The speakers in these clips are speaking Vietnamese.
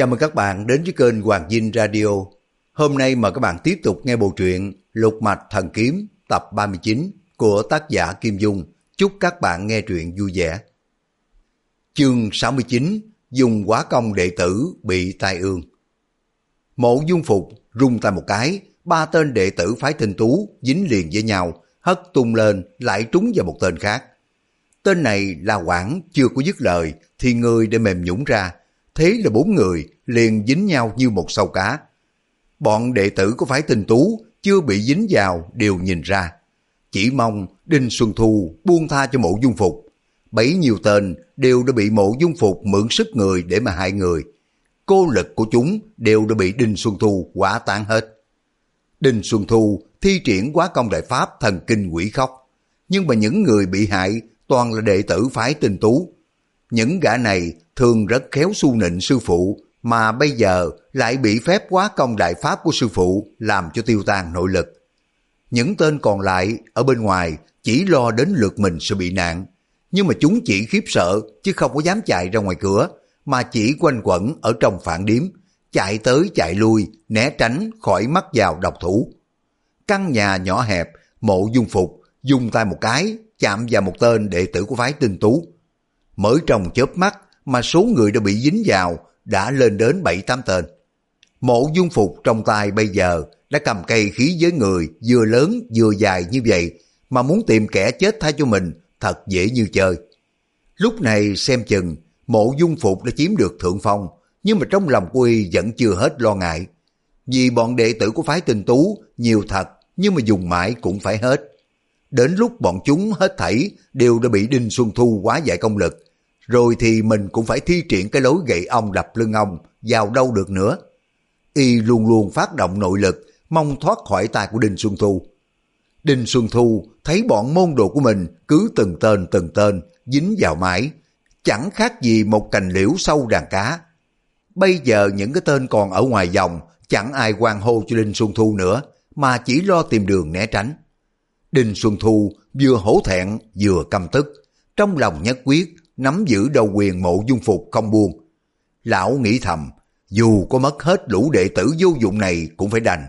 Chào mừng các bạn đến với kênh Hoàng Dinh Radio. Hôm nay mời các bạn tiếp tục nghe bộ truyện Lục Mạch Thần Kiếm tập 39 của tác giả Kim Dung. Chúc các bạn nghe truyện vui vẻ. Chương 69 Dùng quá công đệ tử bị tai ương Mộ dung phục rung tay một cái, ba tên đệ tử phái tinh tú dính liền với nhau, hất tung lên lại trúng vào một tên khác. Tên này là Quảng chưa có dứt lời thì người đã mềm nhũng ra, thế là bốn người liền dính nhau như một sâu cá. Bọn đệ tử của phái tinh tú chưa bị dính vào đều nhìn ra. Chỉ mong Đinh Xuân Thu buông tha cho mộ dung phục. Bấy nhiêu tên đều đã bị mộ dung phục mượn sức người để mà hại người. Cô lực của chúng đều đã bị Đinh Xuân Thu quả tan hết. Đinh Xuân Thu thi triển quá công đại pháp thần kinh quỷ khóc. Nhưng mà những người bị hại toàn là đệ tử phái tinh tú. Những gã này thường rất khéo su nịnh sư phụ, mà bây giờ lại bị phép quá công đại pháp của sư phụ làm cho tiêu tan nội lực. Những tên còn lại ở bên ngoài chỉ lo đến lượt mình sẽ bị nạn, nhưng mà chúng chỉ khiếp sợ chứ không có dám chạy ra ngoài cửa, mà chỉ quanh quẩn ở trong phản điếm, chạy tới chạy lui, né tránh khỏi mắt vào độc thủ. Căn nhà nhỏ hẹp, mộ dung phục, dùng tay một cái, chạm vào một tên đệ tử của phái tinh tú. Mới trong chớp mắt mà số người đã bị dính vào đã lên đến 7-8 tên. Mộ dung phục trong tay bây giờ đã cầm cây khí với người vừa lớn vừa dài như vậy mà muốn tìm kẻ chết thay cho mình thật dễ như chơi. Lúc này xem chừng, mộ dung phục đã chiếm được thượng phong, nhưng mà trong lòng của y vẫn chưa hết lo ngại. Vì bọn đệ tử của phái tinh tú nhiều thật, nhưng mà dùng mãi cũng phải hết. Đến lúc bọn chúng hết thảy đều đã bị Đinh Xuân Thu quá giải công lực rồi thì mình cũng phải thi triển cái lối gậy ông đập lưng ông, vào đâu được nữa. Y luôn luôn phát động nội lực, mong thoát khỏi tay của Đinh Xuân Thu. Đinh Xuân Thu thấy bọn môn đồ của mình cứ từng tên từng tên, dính vào mãi, chẳng khác gì một cành liễu sâu đàn cá. Bây giờ những cái tên còn ở ngoài dòng, chẳng ai quan hô cho Đinh Xuân Thu nữa, mà chỉ lo tìm đường né tránh. Đinh Xuân Thu vừa hổ thẹn vừa căm tức, trong lòng nhất quyết nắm giữ đầu quyền mộ dung phục không buông. Lão nghĩ thầm, dù có mất hết lũ đệ tử vô dụng này cũng phải đành.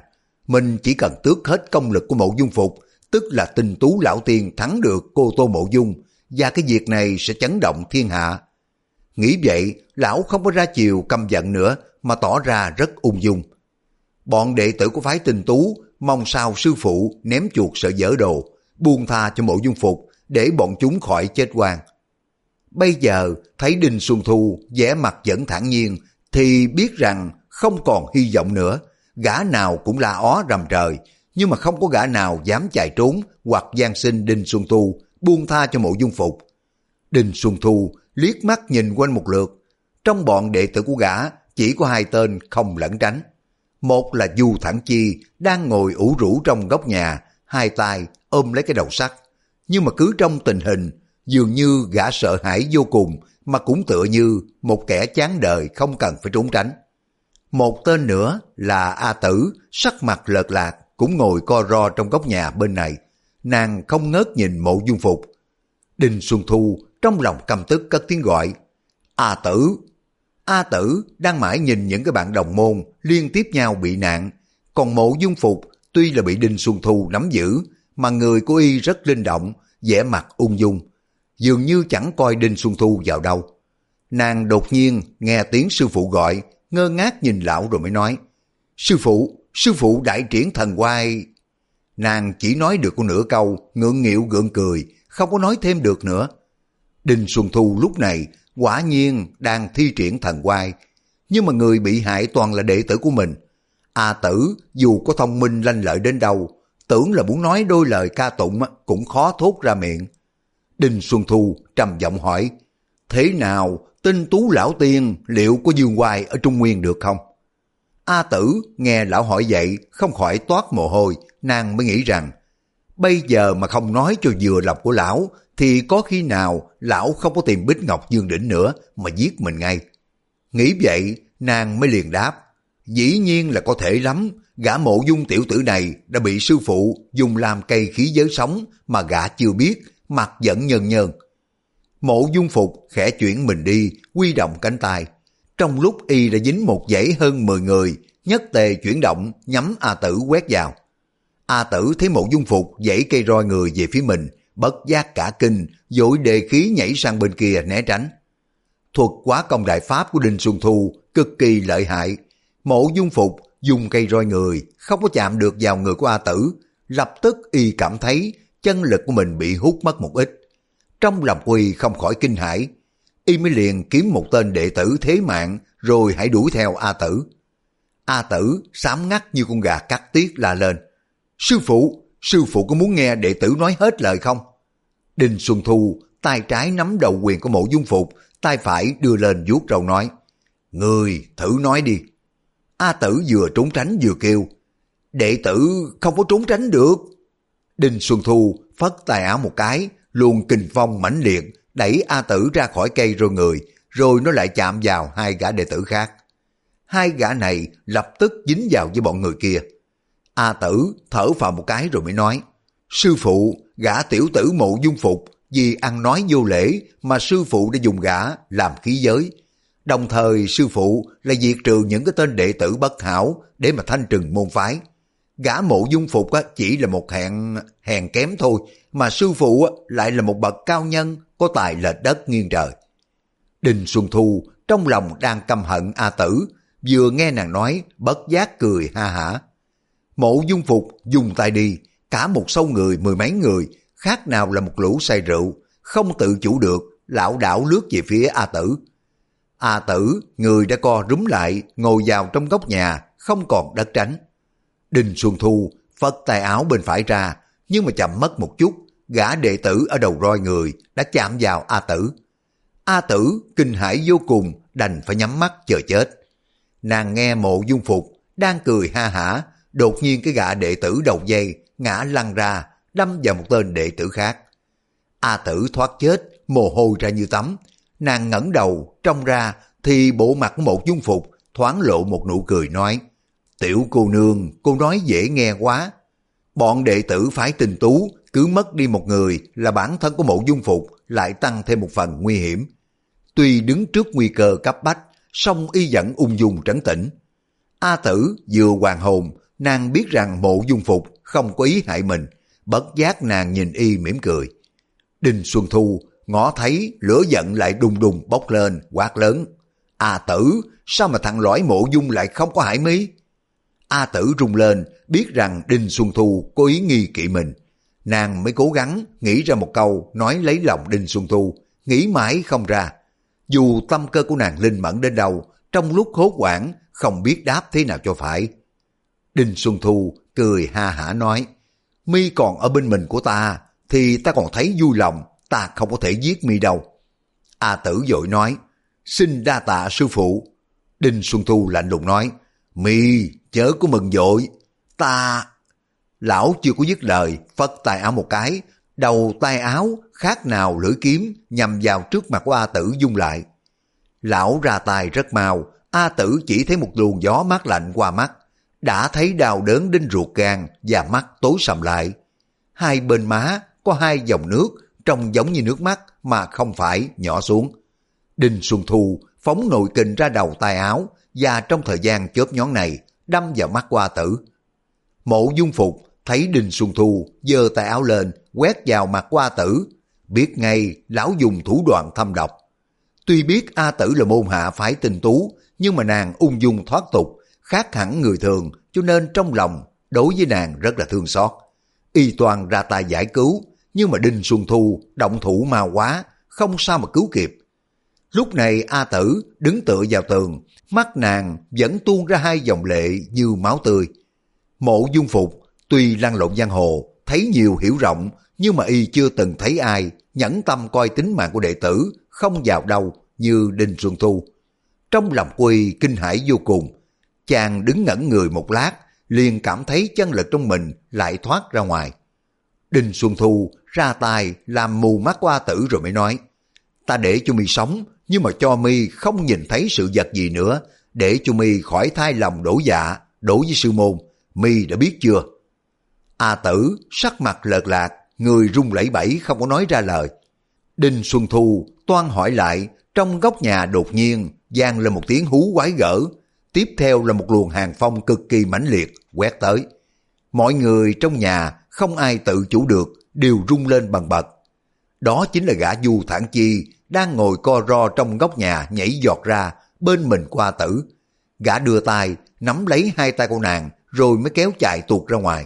Mình chỉ cần tước hết công lực của mộ dung phục, tức là tinh tú lão tiên thắng được cô tô mộ dung, và cái việc này sẽ chấn động thiên hạ. Nghĩ vậy, lão không có ra chiều căm giận nữa, mà tỏ ra rất ung dung. Bọn đệ tử của phái tinh tú mong sao sư phụ ném chuột sợ dở đồ, buông tha cho mộ dung phục để bọn chúng khỏi chết quan Bây giờ thấy Đinh Xuân Thu vẻ mặt vẫn thản nhiên thì biết rằng không còn hy vọng nữa. Gã nào cũng la ó rầm trời, nhưng mà không có gã nào dám chạy trốn hoặc gian sinh Đinh Xuân Thu buông tha cho mộ dung phục. Đinh Xuân Thu liếc mắt nhìn quanh một lượt. Trong bọn đệ tử của gã chỉ có hai tên không lẩn tránh. Một là Du Thẳng Chi đang ngồi ủ rũ trong góc nhà, hai tay ôm lấy cái đầu sắt. Nhưng mà cứ trong tình hình dường như gã sợ hãi vô cùng mà cũng tựa như một kẻ chán đời không cần phải trốn tránh. Một tên nữa là A Tử, sắc mặt lợt lạc, cũng ngồi co ro trong góc nhà bên này. Nàng không ngớt nhìn mộ dung phục. Đinh Xuân Thu trong lòng căm tức cất tiếng gọi. A Tử! A Tử đang mãi nhìn những cái bạn đồng môn liên tiếp nhau bị nạn. Còn mộ dung phục tuy là bị Đinh Xuân Thu nắm giữ, mà người của y rất linh động, vẻ mặt ung dung dường như chẳng coi Đinh Xuân Thu vào đâu. Nàng đột nhiên nghe tiếng sư phụ gọi, ngơ ngác nhìn lão rồi mới nói, Sư phụ, sư phụ đại triển thần quay. Nàng chỉ nói được có nửa câu, ngượng nghịu gượng cười, không có nói thêm được nữa. Đinh Xuân Thu lúc này quả nhiên đang thi triển thần quay, nhưng mà người bị hại toàn là đệ tử của mình. A tử dù có thông minh lanh lợi đến đâu, tưởng là muốn nói đôi lời ca tụng cũng khó thốt ra miệng. Đinh Xuân Thu trầm giọng hỏi, thế nào tinh tú lão tiên liệu có dương hoài ở Trung Nguyên được không? A tử nghe lão hỏi vậy không khỏi toát mồ hôi, nàng mới nghĩ rằng bây giờ mà không nói cho vừa lòng của lão thì có khi nào lão không có tìm Bích Ngọc Dương Đỉnh nữa mà giết mình ngay. Nghĩ vậy nàng mới liền đáp, dĩ nhiên là có thể lắm, gã mộ dung tiểu tử này đã bị sư phụ dùng làm cây khí giới sống mà gã chưa biết mặt vẫn nhơn nhơn. Mộ dung phục khẽ chuyển mình đi, quy động cánh tay. Trong lúc y đã dính một dãy hơn 10 người, nhất tề chuyển động nhắm A Tử quét vào. A Tử thấy mộ dung phục dãy cây roi người về phía mình, bất giác cả kinh, dội đề khí nhảy sang bên kia né tránh. Thuật quá công đại pháp của Đinh Xuân Thu cực kỳ lợi hại. Mộ dung phục dùng cây roi người, không có chạm được vào người của A Tử, lập tức y cảm thấy chân lực của mình bị hút mất một ít. Trong lòng Quy không khỏi kinh hãi, y mới liền kiếm một tên đệ tử thế mạng rồi hãy đuổi theo A Tử. A Tử sám ngắt như con gà cắt tiết la lên. Sư phụ, sư phụ có muốn nghe đệ tử nói hết lời không? Đinh Xuân Thu, tay trái nắm đầu quyền của mộ dung phục, tay phải đưa lên vuốt râu nói. Người, thử nói đi. A Tử vừa trốn tránh vừa kêu. Đệ tử không có trốn tránh được. Đinh Xuân Thu phất tay áo một cái, luôn kình phong mãnh liệt, đẩy A Tử ra khỏi cây rồi người, rồi nó lại chạm vào hai gã đệ tử khác. Hai gã này lập tức dính vào với bọn người kia. A Tử thở vào một cái rồi mới nói, Sư phụ, gã tiểu tử mộ dung phục, vì ăn nói vô lễ mà sư phụ đã dùng gã làm khí giới. Đồng thời sư phụ là diệt trừ những cái tên đệ tử bất hảo để mà thanh trừng môn phái. Gã mộ dung phục chỉ là một hẹn hèn kém thôi, mà sư phụ lại là một bậc cao nhân có tài lệch đất nghiêng trời. Đinh Xuân Thu trong lòng đang căm hận A Tử, vừa nghe nàng nói bất giác cười ha hả. Mộ dung phục dùng tay đi, cả một sâu người mười mấy người, khác nào là một lũ say rượu, không tự chủ được, lão đảo lướt về phía A Tử. A Tử, người đã co rúm lại, ngồi vào trong góc nhà, không còn đất tránh. Đinh Xuân Thu phất tay áo bên phải ra, nhưng mà chậm mất một chút, gã đệ tử ở đầu roi người đã chạm vào A Tử. A Tử kinh hãi vô cùng, đành phải nhắm mắt chờ chết. Nàng nghe mộ dung phục, đang cười ha hả, đột nhiên cái gã đệ tử đầu dây ngã lăn ra, đâm vào một tên đệ tử khác. A Tử thoát chết, mồ hôi ra như tắm. Nàng ngẩng đầu, trông ra thì bộ mặt của dung phục thoáng lộ một nụ cười nói Tiểu cô nương, cô nói dễ nghe quá. Bọn đệ tử phái tình tú cứ mất đi một người là bản thân của mộ dung phục lại tăng thêm một phần nguy hiểm. Tuy đứng trước nguy cơ cấp bách, song y vẫn ung dung trấn tĩnh. A tử vừa hoàng hồn, nàng biết rằng mộ dung phục không có ý hại mình, bất giác nàng nhìn y mỉm cười. Đinh Xuân Thu ngó thấy lửa giận lại đùng đùng bốc lên, quát lớn. A tử, sao mà thằng lõi mộ dung lại không có hại mí? A tử rung lên, biết rằng Đinh Xuân Thu có ý nghi kỵ mình. Nàng mới cố gắng nghĩ ra một câu nói lấy lòng Đinh Xuân Thu, nghĩ mãi không ra. Dù tâm cơ của nàng linh mẫn đến đâu, trong lúc hốt quản không biết đáp thế nào cho phải. Đinh Xuân Thu cười ha hả nói, mi còn ở bên mình của ta, thì ta còn thấy vui lòng, ta không có thể giết mi đâu. A tử dội nói, xin đa tạ sư phụ. Đinh Xuân Thu lạnh lùng nói, mi chớ có mừng dội, ta... Lão chưa có dứt lời, phất tay áo một cái, đầu tay áo khác nào lưỡi kiếm nhằm vào trước mặt của A Tử dung lại. Lão ra tay rất mau, A Tử chỉ thấy một luồng gió mát lạnh qua mắt, đã thấy đau đớn đinh ruột gan và mắt tối sầm lại. Hai bên má có hai dòng nước trông giống như nước mắt mà không phải nhỏ xuống. Đinh Xuân Thu phóng nội kình ra đầu tay áo và trong thời gian chớp nhón này đâm vào mắt qua tử. Mộ dung phục thấy Đinh Xuân Thu giơ tay áo lên quét vào mặt qua tử, biết ngay lão dùng thủ đoạn thâm độc. Tuy biết A Tử là môn hạ phái tình tú, nhưng mà nàng ung dung thoát tục, khác hẳn người thường, cho nên trong lòng đối với nàng rất là thương xót. Y toàn ra tay giải cứu, nhưng mà Đinh Xuân Thu động thủ mau quá, không sao mà cứu kịp. Lúc này A Tử đứng tựa vào tường, mắt nàng vẫn tuôn ra hai dòng lệ như máu tươi. Mộ dung phục, tuy lăn lộn giang hồ, thấy nhiều hiểu rộng, nhưng mà y chưa từng thấy ai nhẫn tâm coi tính mạng của đệ tử không vào đâu như Đinh Xuân Thu. Trong lòng quy kinh hãi vô cùng, chàng đứng ngẩn người một lát, liền cảm thấy chân lực trong mình lại thoát ra ngoài. Đinh Xuân Thu ra tay làm mù mắt qua tử rồi mới nói, ta để cho mi sống, nhưng mà cho mi không nhìn thấy sự vật gì nữa, để cho mi khỏi thai lòng đổ dạ, đối với sư môn, mi đã biết chưa? A tử, sắc mặt lợt lạc, người run lẩy bẩy không có nói ra lời. Đinh Xuân Thu toan hỏi lại, trong góc nhà đột nhiên vang lên một tiếng hú quái gở, tiếp theo là một luồng hàng phong cực kỳ mãnh liệt quét tới. Mọi người trong nhà không ai tự chủ được, đều rung lên bằng bật. Đó chính là gã Du Thản Chi đang ngồi co ro trong góc nhà nhảy giọt ra, bên mình qua tử. Gã đưa tay, nắm lấy hai tay cô nàng, rồi mới kéo chạy tuột ra ngoài.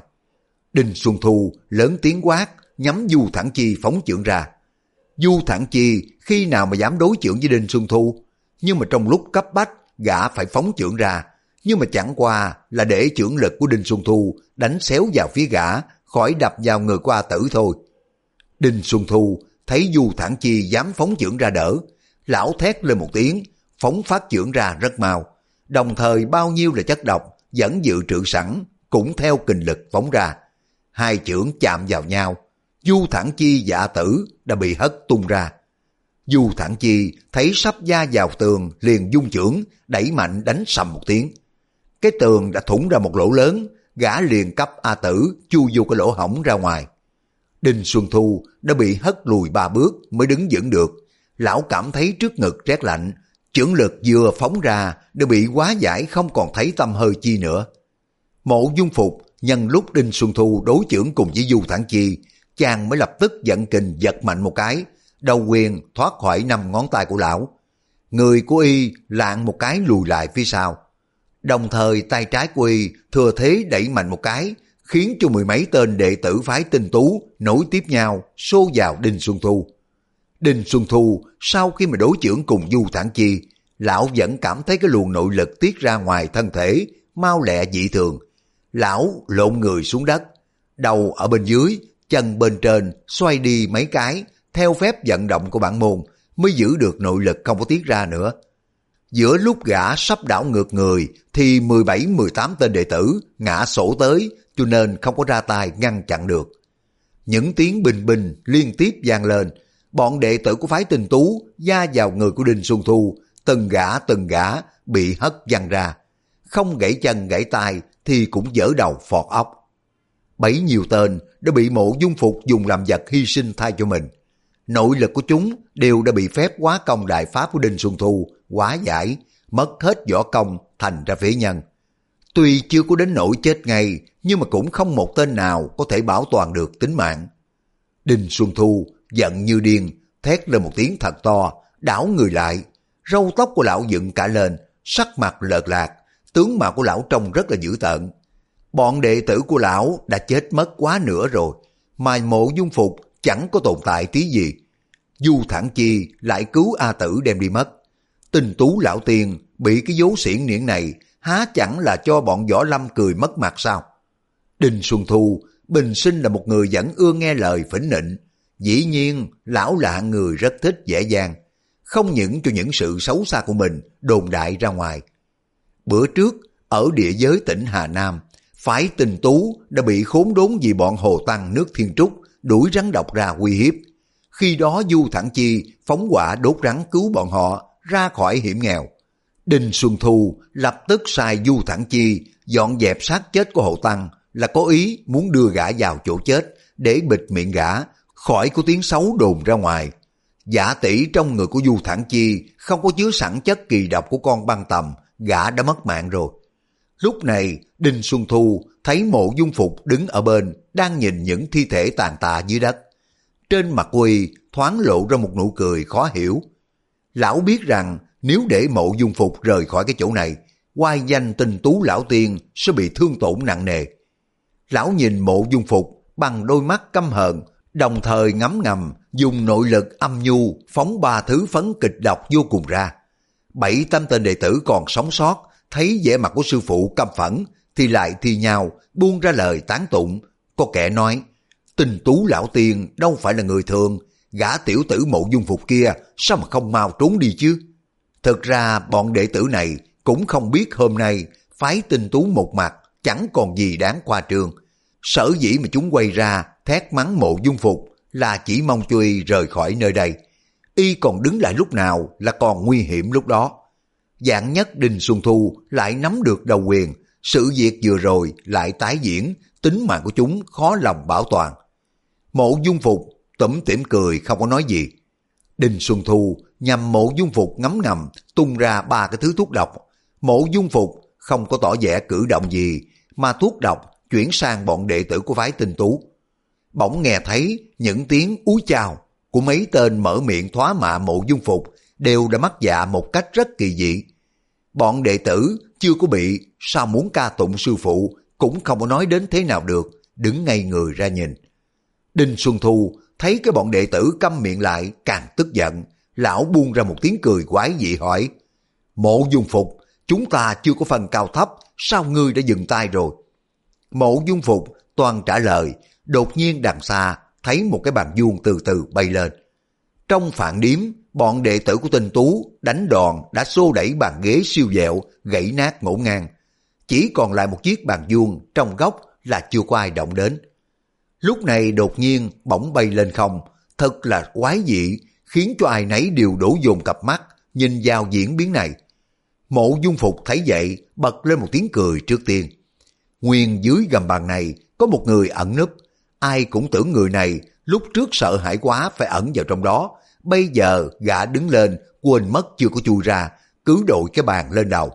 Đinh Xuân Thu lớn tiếng quát, nhắm Du Thản Chi phóng trưởng ra. Du Thản Chi khi nào mà dám đối trưởng với Đinh Xuân Thu nhưng mà trong lúc cấp bách, gã phải phóng trưởng ra nhưng mà chẳng qua là để trưởng lực của Đinh Xuân Thu đánh xéo vào phía gã, khỏi đập vào người qua tử thôi. Đinh Xuân Thu thấy Du Thản Chi dám phóng trưởng ra đỡ, lão thét lên một tiếng, phóng phát trưởng ra rất mau. Đồng thời bao nhiêu là chất độc vẫn dự trữ sẵn, cũng theo kình lực phóng ra. Hai trưởng chạm vào nhau, Du Thản Chi dạ tử đã bị hất tung ra. Du Thản Chi thấy sắp da vào tường liền dung trưởng, đẩy mạnh đánh sầm một tiếng. Cái tường đã thủng ra một lỗ lớn, gã liền cấp A Tử chu vô cái lỗ hỏng ra ngoài. Đinh Xuân Thu đã bị hất lùi ba bước mới đứng vững được. Lão cảm thấy trước ngực rét lạnh, chưởng lực vừa phóng ra đã bị quá giải không còn thấy tâm hơi chi nữa. Mộ dung phục nhân lúc Đinh Xuân Thu đối chưởng cùng với Du Thản Chi, chàng mới lập tức giận kình giật mạnh một cái, đầu quyền thoát khỏi năm ngón tay của lão. Người của y lạng một cái lùi lại phía sau. Đồng thời tay trái của y thừa thế đẩy mạnh một cái, khiến cho mười mấy tên đệ tử phái tinh tú nối tiếp nhau xô vào Đinh Xuân Thu. Đinh Xuân Thu sau khi mà đối chưởng cùng Du Thản Chi, lão vẫn cảm thấy cái luồng nội lực tiết ra ngoài thân thể, mau lẹ dị thường. Lão lộn người xuống đất, đầu ở bên dưới, chân bên trên xoay đi mấy cái, theo phép vận động của bản môn mới giữ được nội lực không có tiết ra nữa. Giữa lúc gã sắp đảo ngược người thì 17-18 tên đệ tử ngã sổ tới cho nên không có ra tay ngăn chặn được. Những tiếng bình bình liên tiếp vang lên, bọn đệ tử của phái tinh tú gia vào người của Đinh Xuân Thu, từng gã từng gã bị hất văng ra. Không gãy chân gãy tay thì cũng dở đầu phọt ốc. Bấy nhiều tên đã bị mộ dung phục dùng làm vật hy sinh thay cho mình. Nội lực của chúng đều đã bị phép quá công đại pháp của Đinh Xuân Thu quá giải, mất hết võ công thành ra phế nhân. Tuy chưa có đến nỗi chết ngay, nhưng mà cũng không một tên nào có thể bảo toàn được tính mạng. Đinh Xuân Thu giận như điên, thét lên một tiếng thật to, đảo người lại. Râu tóc của lão dựng cả lên, sắc mặt lợt lạc, tướng mạo của lão trông rất là dữ tợn. Bọn đệ tử của lão đã chết mất quá nữa rồi, mai mộ dung phục chẳng có tồn tại tí gì. Du Thản Chi lại cứu A Tử đem đi mất. Tình tú lão tiên bị cái dấu xiển niễn này há chẳng là cho bọn võ lâm cười mất mặt sao? Đinh Xuân Thu bình sinh là một người vẫn ưa nghe lời phỉnh nịnh. Dĩ nhiên, lão là người rất thích dễ dàng. Không những cho những sự xấu xa của mình đồn đại ra ngoài. Bữa trước, ở địa giới tỉnh Hà Nam, phái tình tú đã bị khốn đốn vì bọn Hồ Tăng nước Thiên Trúc đuổi rắn độc ra uy hiếp. Khi đó Du Thẳng Chi phóng quả đốt rắn cứu bọn họ ra khỏi hiểm nghèo. Đinh Xuân Thu lập tức sai Du Thẳng Chi dọn dẹp xác chết của Hồ Tăng là có ý muốn đưa gã vào chỗ chết để bịt miệng gã khỏi có tiếng xấu đồn ra ngoài. Giả tỷ trong người của Du Thẳng Chi không có chứa sẵn chất kỳ độc của con băng tầm, gã đã mất mạng rồi. Lúc này, Đinh Xuân Thu thấy mộ dung phục đứng ở bên, đang nhìn những thi thể tàn tạ dưới đất. Trên mặt quỳ thoáng lộ ra một nụ cười khó hiểu. Lão biết rằng nếu để mộ dung phục rời khỏi cái chỗ này, oai danh tinh tú lão tiên sẽ bị thương tổn nặng nề. Lão nhìn mộ dung phục bằng đôi mắt căm hờn, đồng thời ngấm ngầm dùng nội lực âm nhu phóng ba thứ phấn kịch độc vô cùng ra. Bảy tâm tên đệ tử còn sống sót, thấy vẻ mặt của sư phụ căm phẫn, thì lại thi nhau buông ra lời tán tụng. Có kẻ nói, tình tú lão tiên đâu phải là người thường, gã tiểu tử mộ dung phục kia sao mà không mau trốn đi chứ? Thực ra bọn đệ tử này cũng không biết hôm nay phái tinh tú một mặt chẳng còn gì đáng qua trường. Sở dĩ mà chúng quay ra thét mắng mộ dung phục là chỉ mong cho y rời khỏi nơi đây. Y còn đứng lại lúc nào là còn nguy hiểm lúc đó. Dạng nhất Đinh Xuân Thu lại nắm được đầu quyền, sự việc vừa rồi lại tái diễn, tính mạng của chúng khó lòng bảo toàn. Mộ dung phục tủm tỉm cười không có nói gì. Đinh Xuân Thu nhằm mộ dung phục ngấm ngầm tung ra ba cái thứ thuốc độc. Mộ dung phục không có tỏ vẻ cử động gì, mà thuốc độc chuyển sang bọn đệ tử của phái tinh tú. Bỗng nghe thấy những tiếng úi chào của mấy tên mở miệng thoá mạ mộ dung phục đều đã mắc dạ một cách rất kỳ dị. Bọn đệ tử chưa có bị sao muốn ca tụng sư phụ cũng không có nói đến thế nào được, đứng ngay người ra nhìn. Đinh Xuân Thu thấy cái bọn đệ tử câm miệng lại càng tức giận, lão buông ra một tiếng cười quái dị hỏi, Mộ dung phục, chúng ta chưa có phần cao thấp, sao ngươi đã dừng tay rồi? Mộ dung phục toàn trả lời, đột nhiên đằng xa thấy một cái bàn vuông từ từ bay lên. Trong phản điếm, bọn đệ tử của tinh tú đánh đòn đã xô đẩy bàn ghế siêu dẹo, gãy nát ngổn ngang. Chỉ còn lại một chiếc bàn vuông trong góc là chưa có ai động đến. Lúc này đột nhiên bỗng bay lên không, thật là quái dị, khiến cho ai nấy đều đổ dồn cặp mắt, nhìn vào diễn biến này. Mộ dung phục thấy vậy, bật lên một tiếng cười trước tiên. Nguyên dưới gầm bàn này có một người ẩn núp, ai cũng tưởng người này lúc trước sợ hãi quá phải ẩn vào trong đó, bây giờ gã đứng lên quên mất chưa có chui ra, cứ đội cái bàn lên đầu.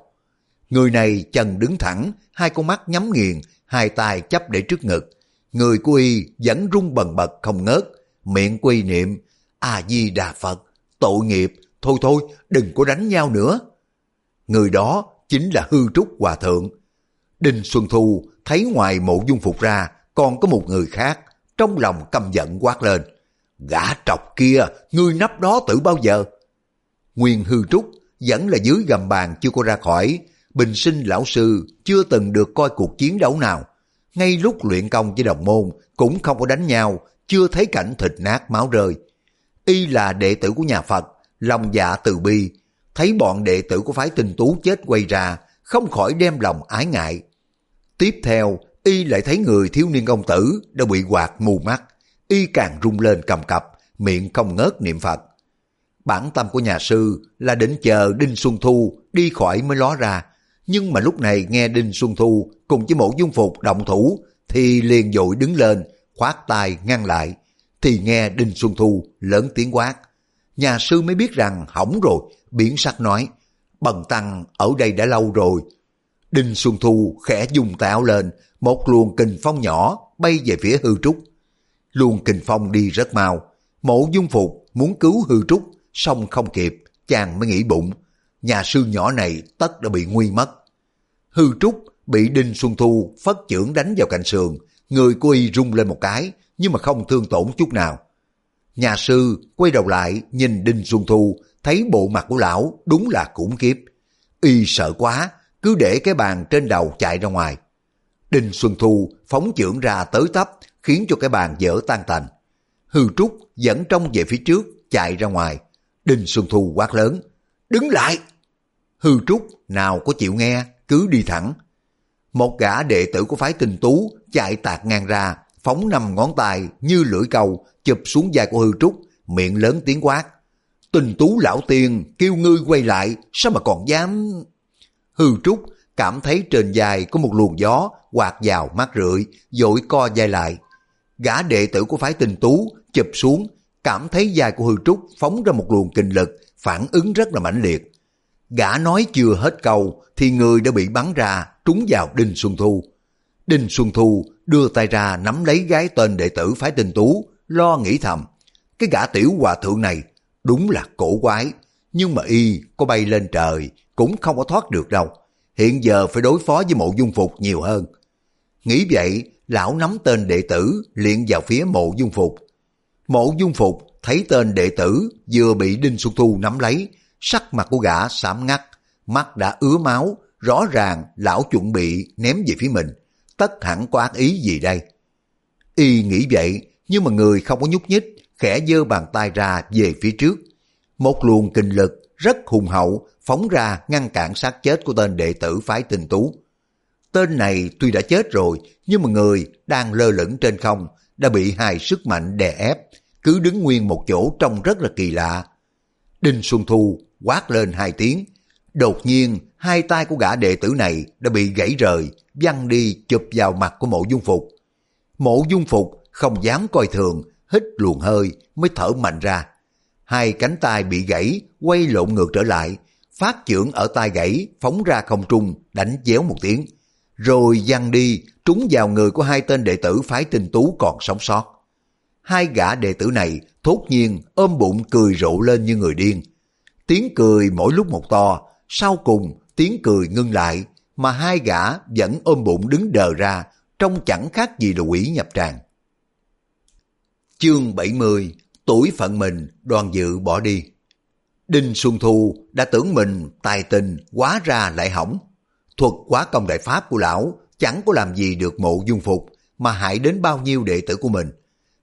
Người này chân đứng thẳng, hai con mắt nhắm nghiền, hai tay chấp để trước ngực. Người của y vẫn rung bần bật không ngớt, miệng quy niệm, A-di-đà Phật, tội nghiệp, thôi thôi, đừng có đánh nhau nữa. Người đó chính là hư trúc hòa thượng. Đinh Xuân Thu thấy ngoài mộ dung phục ra, còn có một người khác, trong lòng căm giận quát lên. Gã trọc kia, ngươi nắp đó tử bao giờ? Nguyên hư trúc vẫn là dưới gầm bàn chưa có ra khỏi, bình sinh lão sư chưa từng được coi cuộc chiến đấu nào. Ngay lúc luyện công với đồng môn cũng không có đánh nhau, chưa thấy cảnh thịt nát máu rơi. Y là đệ tử của nhà Phật, lòng dạ từ bi, thấy bọn đệ tử của phái tinh tú chết quay ra, không khỏi đem lòng ái ngại. Tiếp theo, Y lại thấy người thiếu niên công tử đã bị quạt mù mắt, Y càng rung lên cầm cập, miệng không ngớt niệm Phật. Bản tâm của nhà sư là định chờ Đinh Xuân Thu đi khỏi mới ló ra, nhưng mà lúc này nghe Đinh Xuân Thu cùng với mộ dung phục động thủ thì liền dội đứng lên, khoát tay ngăn lại, thì nghe Đinh Xuân Thu lớn tiếng quát. Nhà sư mới biết rằng hỏng rồi, biển sắc nói, bần tăng ở đây đã lâu rồi. Đinh Xuân Thu khẽ dùng tạo lên, một luồng kình phong nhỏ bay về phía hư trúc. Luồng kình phong đi rất mau, mộ dung phục muốn cứu hư trúc, xong không kịp, chàng mới nghĩ bụng, nhà sư nhỏ này tất đã bị nguy mất. Hư trúc bị Đinh Xuân Thu phất chưởng đánh vào cạnh sườn, người của y rung lên một cái, nhưng mà không thương tổn chút nào. Nhà sư quay đầu lại nhìn Đinh Xuân Thu, thấy bộ mặt của lão đúng là khủng khiếp. Y sợ quá, cứ để cái bàn trên đầu chạy ra ngoài. Đinh Xuân Thu phóng chưởng ra tới tấp, khiến cho cái bàn dở tan tành. Hư Trúc dẫn trong về phía trước, chạy ra ngoài. Đinh Xuân Thu quát lớn, đứng lại! Hư Trúc nào có chịu nghe, cứ đi thẳng. Một gã đệ tử của phái tình tú chạy tạt ngang ra, phóng năm ngón tay như lưỡi câu chụp xuống vai của hư trúc, miệng lớn tiếng quát. Tình tú lão tiên kêu ngươi quay lại, sao mà còn dám... Hư trúc cảm thấy trên vai có một luồng gió quạt vào mắt rượi, dội co vai lại. Gã đệ tử của phái tình tú chụp xuống, cảm thấy vai của hư trúc phóng ra một luồng kinh lực, phản ứng rất là mãnh liệt. Gã nói chưa hết câu thì người đã bị bắn ra trúng vào Đinh Xuân Thu. Đinh Xuân Thu đưa tay ra nắm lấy gái tên đệ tử phái tinh tú, lo nghĩ thầm. Cái gã tiểu hòa thượng này đúng là cổ quái, nhưng mà y có bay lên trời cũng không có thoát được đâu. Hiện giờ phải đối phó với mộ dung phục nhiều hơn. Nghĩ vậy, lão nắm tên đệ tử liền vào phía mộ dung phục. Mộ dung phục thấy tên đệ tử vừa bị Đinh Xuân Thu nắm lấy, sắc mặt của gã xám ngắt, mắt đã ứa máu, rõ ràng lão chuẩn bị ném về phía mình tất hẳn có ác ý gì đây. Y nghĩ vậy, nhưng mà người không có nhúc nhích, khẽ giơ bàn tay ra về phía trước. Một luồng kinh lực rất hùng hậu phóng ra ngăn cản sát chết của tên đệ tử phái tình tú. Tên này tuy đã chết rồi, nhưng mà người đang lơ lửng trên không đã bị hai sức mạnh đè ép, cứ đứng nguyên một chỗ trông rất là kỳ lạ. Đinh Xuân Thu quát lên hai tiếng, đột nhiên hai tay của gã đệ tử này đã bị gãy rời, văng đi chụp vào mặt của mộ dung phục. Mộ dung phục không dám coi thường, hít luồng hơi mới thở mạnh ra. Hai cánh tay bị gãy quay lộn ngược trở lại, phát trưởng ở tay gãy, phóng ra không trung, đánh chéo một tiếng. Rồi văng đi, trúng vào người của hai tên đệ tử phái tinh tú còn sống sót. Hai gã đệ tử này thốt nhiên ôm bụng cười rộ lên như người điên. Tiếng cười mỗi lúc một to, sau cùng tiếng cười ngưng lại, mà hai gã vẫn ôm bụng đứng đờ ra, trông chẳng khác gì là quỷ nhập tràng. Chương 70 Tuổi phận mình, đoàn dự bỏ đi. Đinh Xuân Thu đã tưởng mình tài tình quá ra lại hỏng. Thuật quá công đại pháp của lão chẳng có làm gì được mộ dung phục mà hại đến bao nhiêu đệ tử của mình.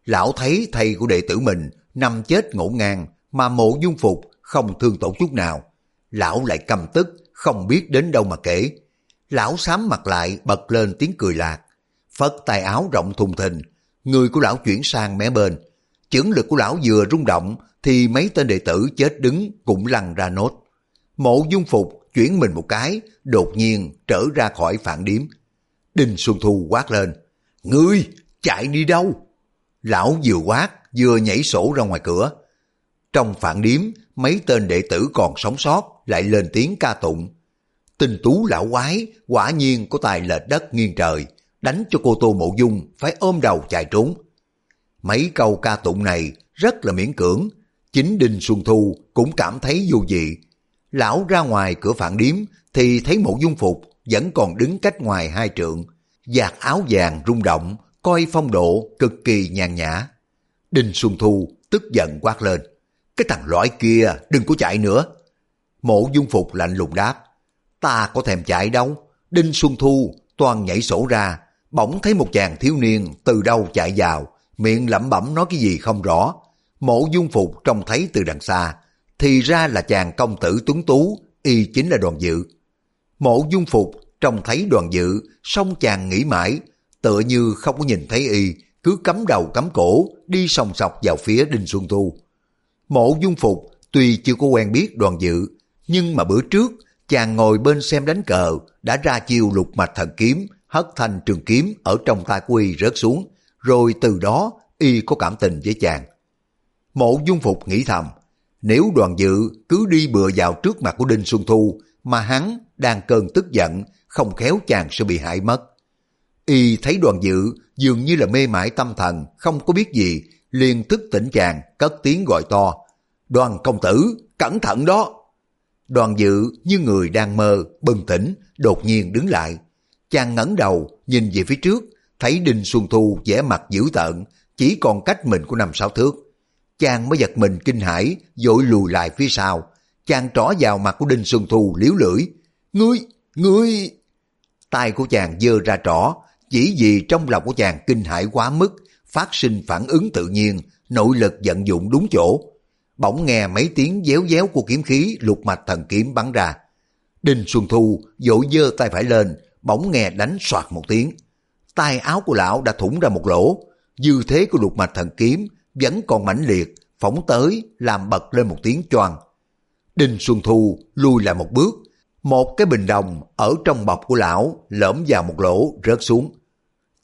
Lão thấy thầy của đệ tử mình nằm chết ngổn ngang mà mộ dung phục không thương tổn chút nào. Lão lại cầm tức, không biết đến đâu mà kể. Lão sám mặt lại bật lên tiếng cười lạc. Phất tay áo rộng thùng thình, người của lão chuyển sang mé bên. Chưởng lực của lão vừa rung động thì mấy tên đệ tử chết đứng cũng lăn ra nốt. Mộ dung phục chuyển mình một cái, đột nhiên trở ra khỏi phản điếm. Đinh Xuân Thu quát lên, Ngươi, chạy đi đâu? Lão vừa quát, vừa nhảy sổ ra ngoài cửa. Trong phản điếm, mấy tên đệ tử còn sống sót lại lên tiếng ca tụng. Tinh tú lão quái, quả nhiên có tài lệch đất nghiêng trời, đánh cho cô Tô Mộ Dung phải ôm đầu chạy trốn. Mấy câu ca tụng này rất là miễn cưỡng, chính Đinh Xuân Thu cũng cảm thấy vô dị. Lão ra ngoài cửa phản điếm thì thấy mộ dung phục vẫn còn đứng cách ngoài hai trượng, giặt áo vàng rung động, coi phong độ cực kỳ nhàn nhã. Đinh Xuân Thu tức giận quát lên, cái thằng loại kia đừng có chạy nữa. Mộ dung phục lạnh lùng đáp, ta có thèm chạy đâu. Đinh Xuân Thu toàn nhảy sổ ra, bỗng thấy một chàng thiếu niên từ đâu chạy vào, miệng lẩm bẩm nói cái gì không rõ. Mộ dung phục trông thấy từ đằng xa, thì ra là chàng công tử tuấn tú, y chính là đoàn dự. Mộ dung phục trông thấy đoàn dự, xong chàng nghĩ mãi, tựa như không có nhìn thấy y, cứ cắm đầu cắm cổ, đi sòng sọc vào phía Đinh Xuân Thu. Mộ dung phục tuy chưa có quen biết đoàn dự, nhưng mà bữa trước chàng ngồi bên xem đánh cờ đã ra chiêu lục mạch thần kiếm, hất thành trường kiếm ở trong tay của y rớt xuống, rồi từ đó y có cảm tình với chàng. Mộ dung phục nghĩ thầm, nếu đoàn dự cứ đi bừa vào trước mặt của Đinh Xuân Thu mà hắn đang cơn tức giận, không khéo chàng sẽ bị hại mất. Y thấy đoàn dự dường như là mê mải tâm thần, không có biết gì, liền thức tỉnh chàng, cất tiếng gọi to. Đoàn công tử, cẩn thận đó! Đoàn dự như người đang mơ, bừng tỉnh, đột nhiên đứng lại. Chàng ngẩng đầu, nhìn về phía trước, thấy Đinh Xuân Thu vẻ mặt dữ tợn, chỉ còn cách mình của năm sáu thước. Chàng mới giật mình kinh hãi, dội lùi lại phía sau. Chàng trỏ vào mặt của Đinh Xuân Thu liếu lưỡi. Ngươi, ngươi... Tay của chàng dơ ra trỏ, chỉ vì trong lòng của chàng kinh hãi quá mức, phát sinh phản ứng tự nhiên, nội lực vận dụng đúng chỗ. Bỗng nghe mấy tiếng déo déo của kiếm khí lục mạch thần kiếm bắn ra. Đinh Xuân Thu dội dơ tay phải lên, bỗng nghe đánh soạt một tiếng. tay áo của lão đã thủng ra một lỗ, dư thế của lục mạch thần kiếm vẫn còn mãnh liệt, phóng tới làm bật lên một tiếng choang. Đinh Xuân Thu lui lại một bước, một cái bình đồng ở trong bọc của lão lõm vào một lỗ rớt xuống.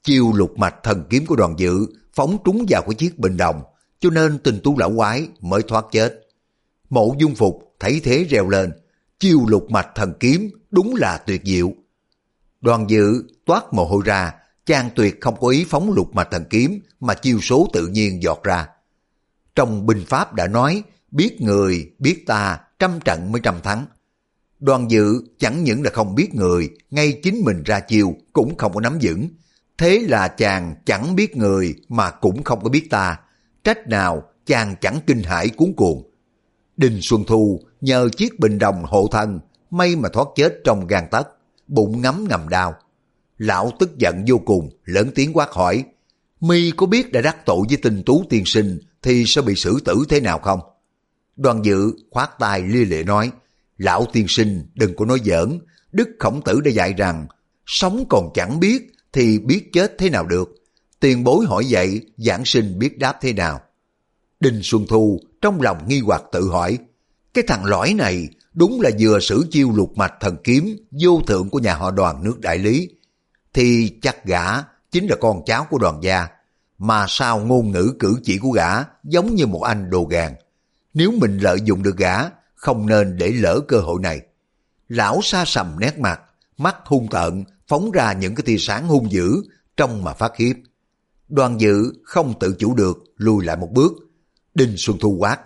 Chiêu lục mạch thần kiếm của đoàn dự phóng trúng vào cái chiếc bình đồng, cho nên tình tu lão quái mới thoát chết. Mộ dung phục thấy thế reo lên, chiêu lục mạch thần kiếm đúng là tuyệt diệu. Đoàn dự toát mồ hôi ra, chàng tuyệt không có ý phóng lục mạch thần kiếm mà chiêu số tự nhiên giọt ra. Trong binh pháp đã nói, biết người, biết ta, trăm trận mới trăm thắng. Đoàn dự chẳng những là không biết người, ngay chính mình ra chiêu cũng không có nắm vững. Thế là chàng chẳng biết người mà cũng không có biết ta. Trách nào chàng chẳng kinh hãi cuốn cuồng. Đinh Xuân Thu nhờ chiếc bình đồng hộ thân, may mà thoát chết trong gan tấc, bụng ngấm ngầm đau. Lão tức giận vô cùng, lớn tiếng quát hỏi, mi có biết đã đắc tội với tình tú tiên sinh thì sẽ bị xử tử thế nào không? Đoàn dự khoát tay lia lệ nói, lão tiên sinh đừng có nói giỡn, Đức Khổng Tử đã dạy rằng, sống còn chẳng biết thì biết chết thế nào được. Tiền bối hỏi vậy, giảng sinh biết đáp thế nào. Đinh Xuân Thu trong lòng nghi hoặc tự hỏi, cái thằng lõi này đúng là vừa sử chiêu lục mạch thần kiếm vô thượng của nhà họ đoàn nước đại lý, thì chắc gã chính là con cháu của đoàn gia, mà sao ngôn ngữ cử chỉ của gã giống như một anh đồ gàn. Nếu mình lợi dụng được gã, không nên để lỡ cơ hội này. Lão xa sầm nét mặt, mắt hung tợn, phóng ra những cái tia sáng hung dữ, trong mà phát khiếp. Đoàn dự không tự chủ được, lùi lại một bước. Đinh Xuân Thu quát,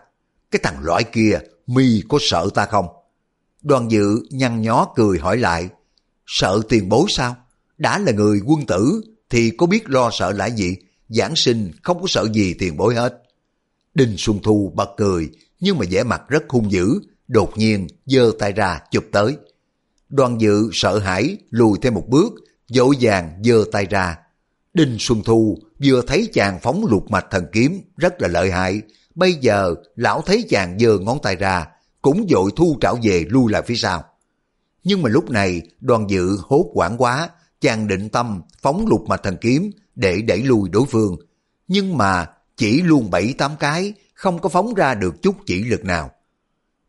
cái thằng lõi kia, mi có sợ ta không? Đoàn dự nhăn nhó cười hỏi lại, sợ tiền bối sao? Đã là người quân tử thì có biết lo sợ lại gì? Giảng sinh không có sợ gì tiền bối hết. Đinh Xuân Thu bật cười, nhưng mà vẻ mặt rất hung dữ, đột nhiên giơ tay ra chụp tới. Đoàn dự sợ hãi lùi thêm một bước, dỗ dàng giơ tay ra. Đinh Xuân Thu vừa thấy chàng phóng lục mạch thần kiếm rất là lợi hại, bây giờ lão thấy chàng giơ ngón tay ra, cũng dội thu trảo về lui lại phía sau. Nhưng mà lúc này đoàn dự hốt quảng quá, chàng định tâm phóng lục mạch thần kiếm để đẩy lùi đối phương. Nhưng mà chỉ luôn bảy tám cái, không có phóng ra được chút chỉ lực nào.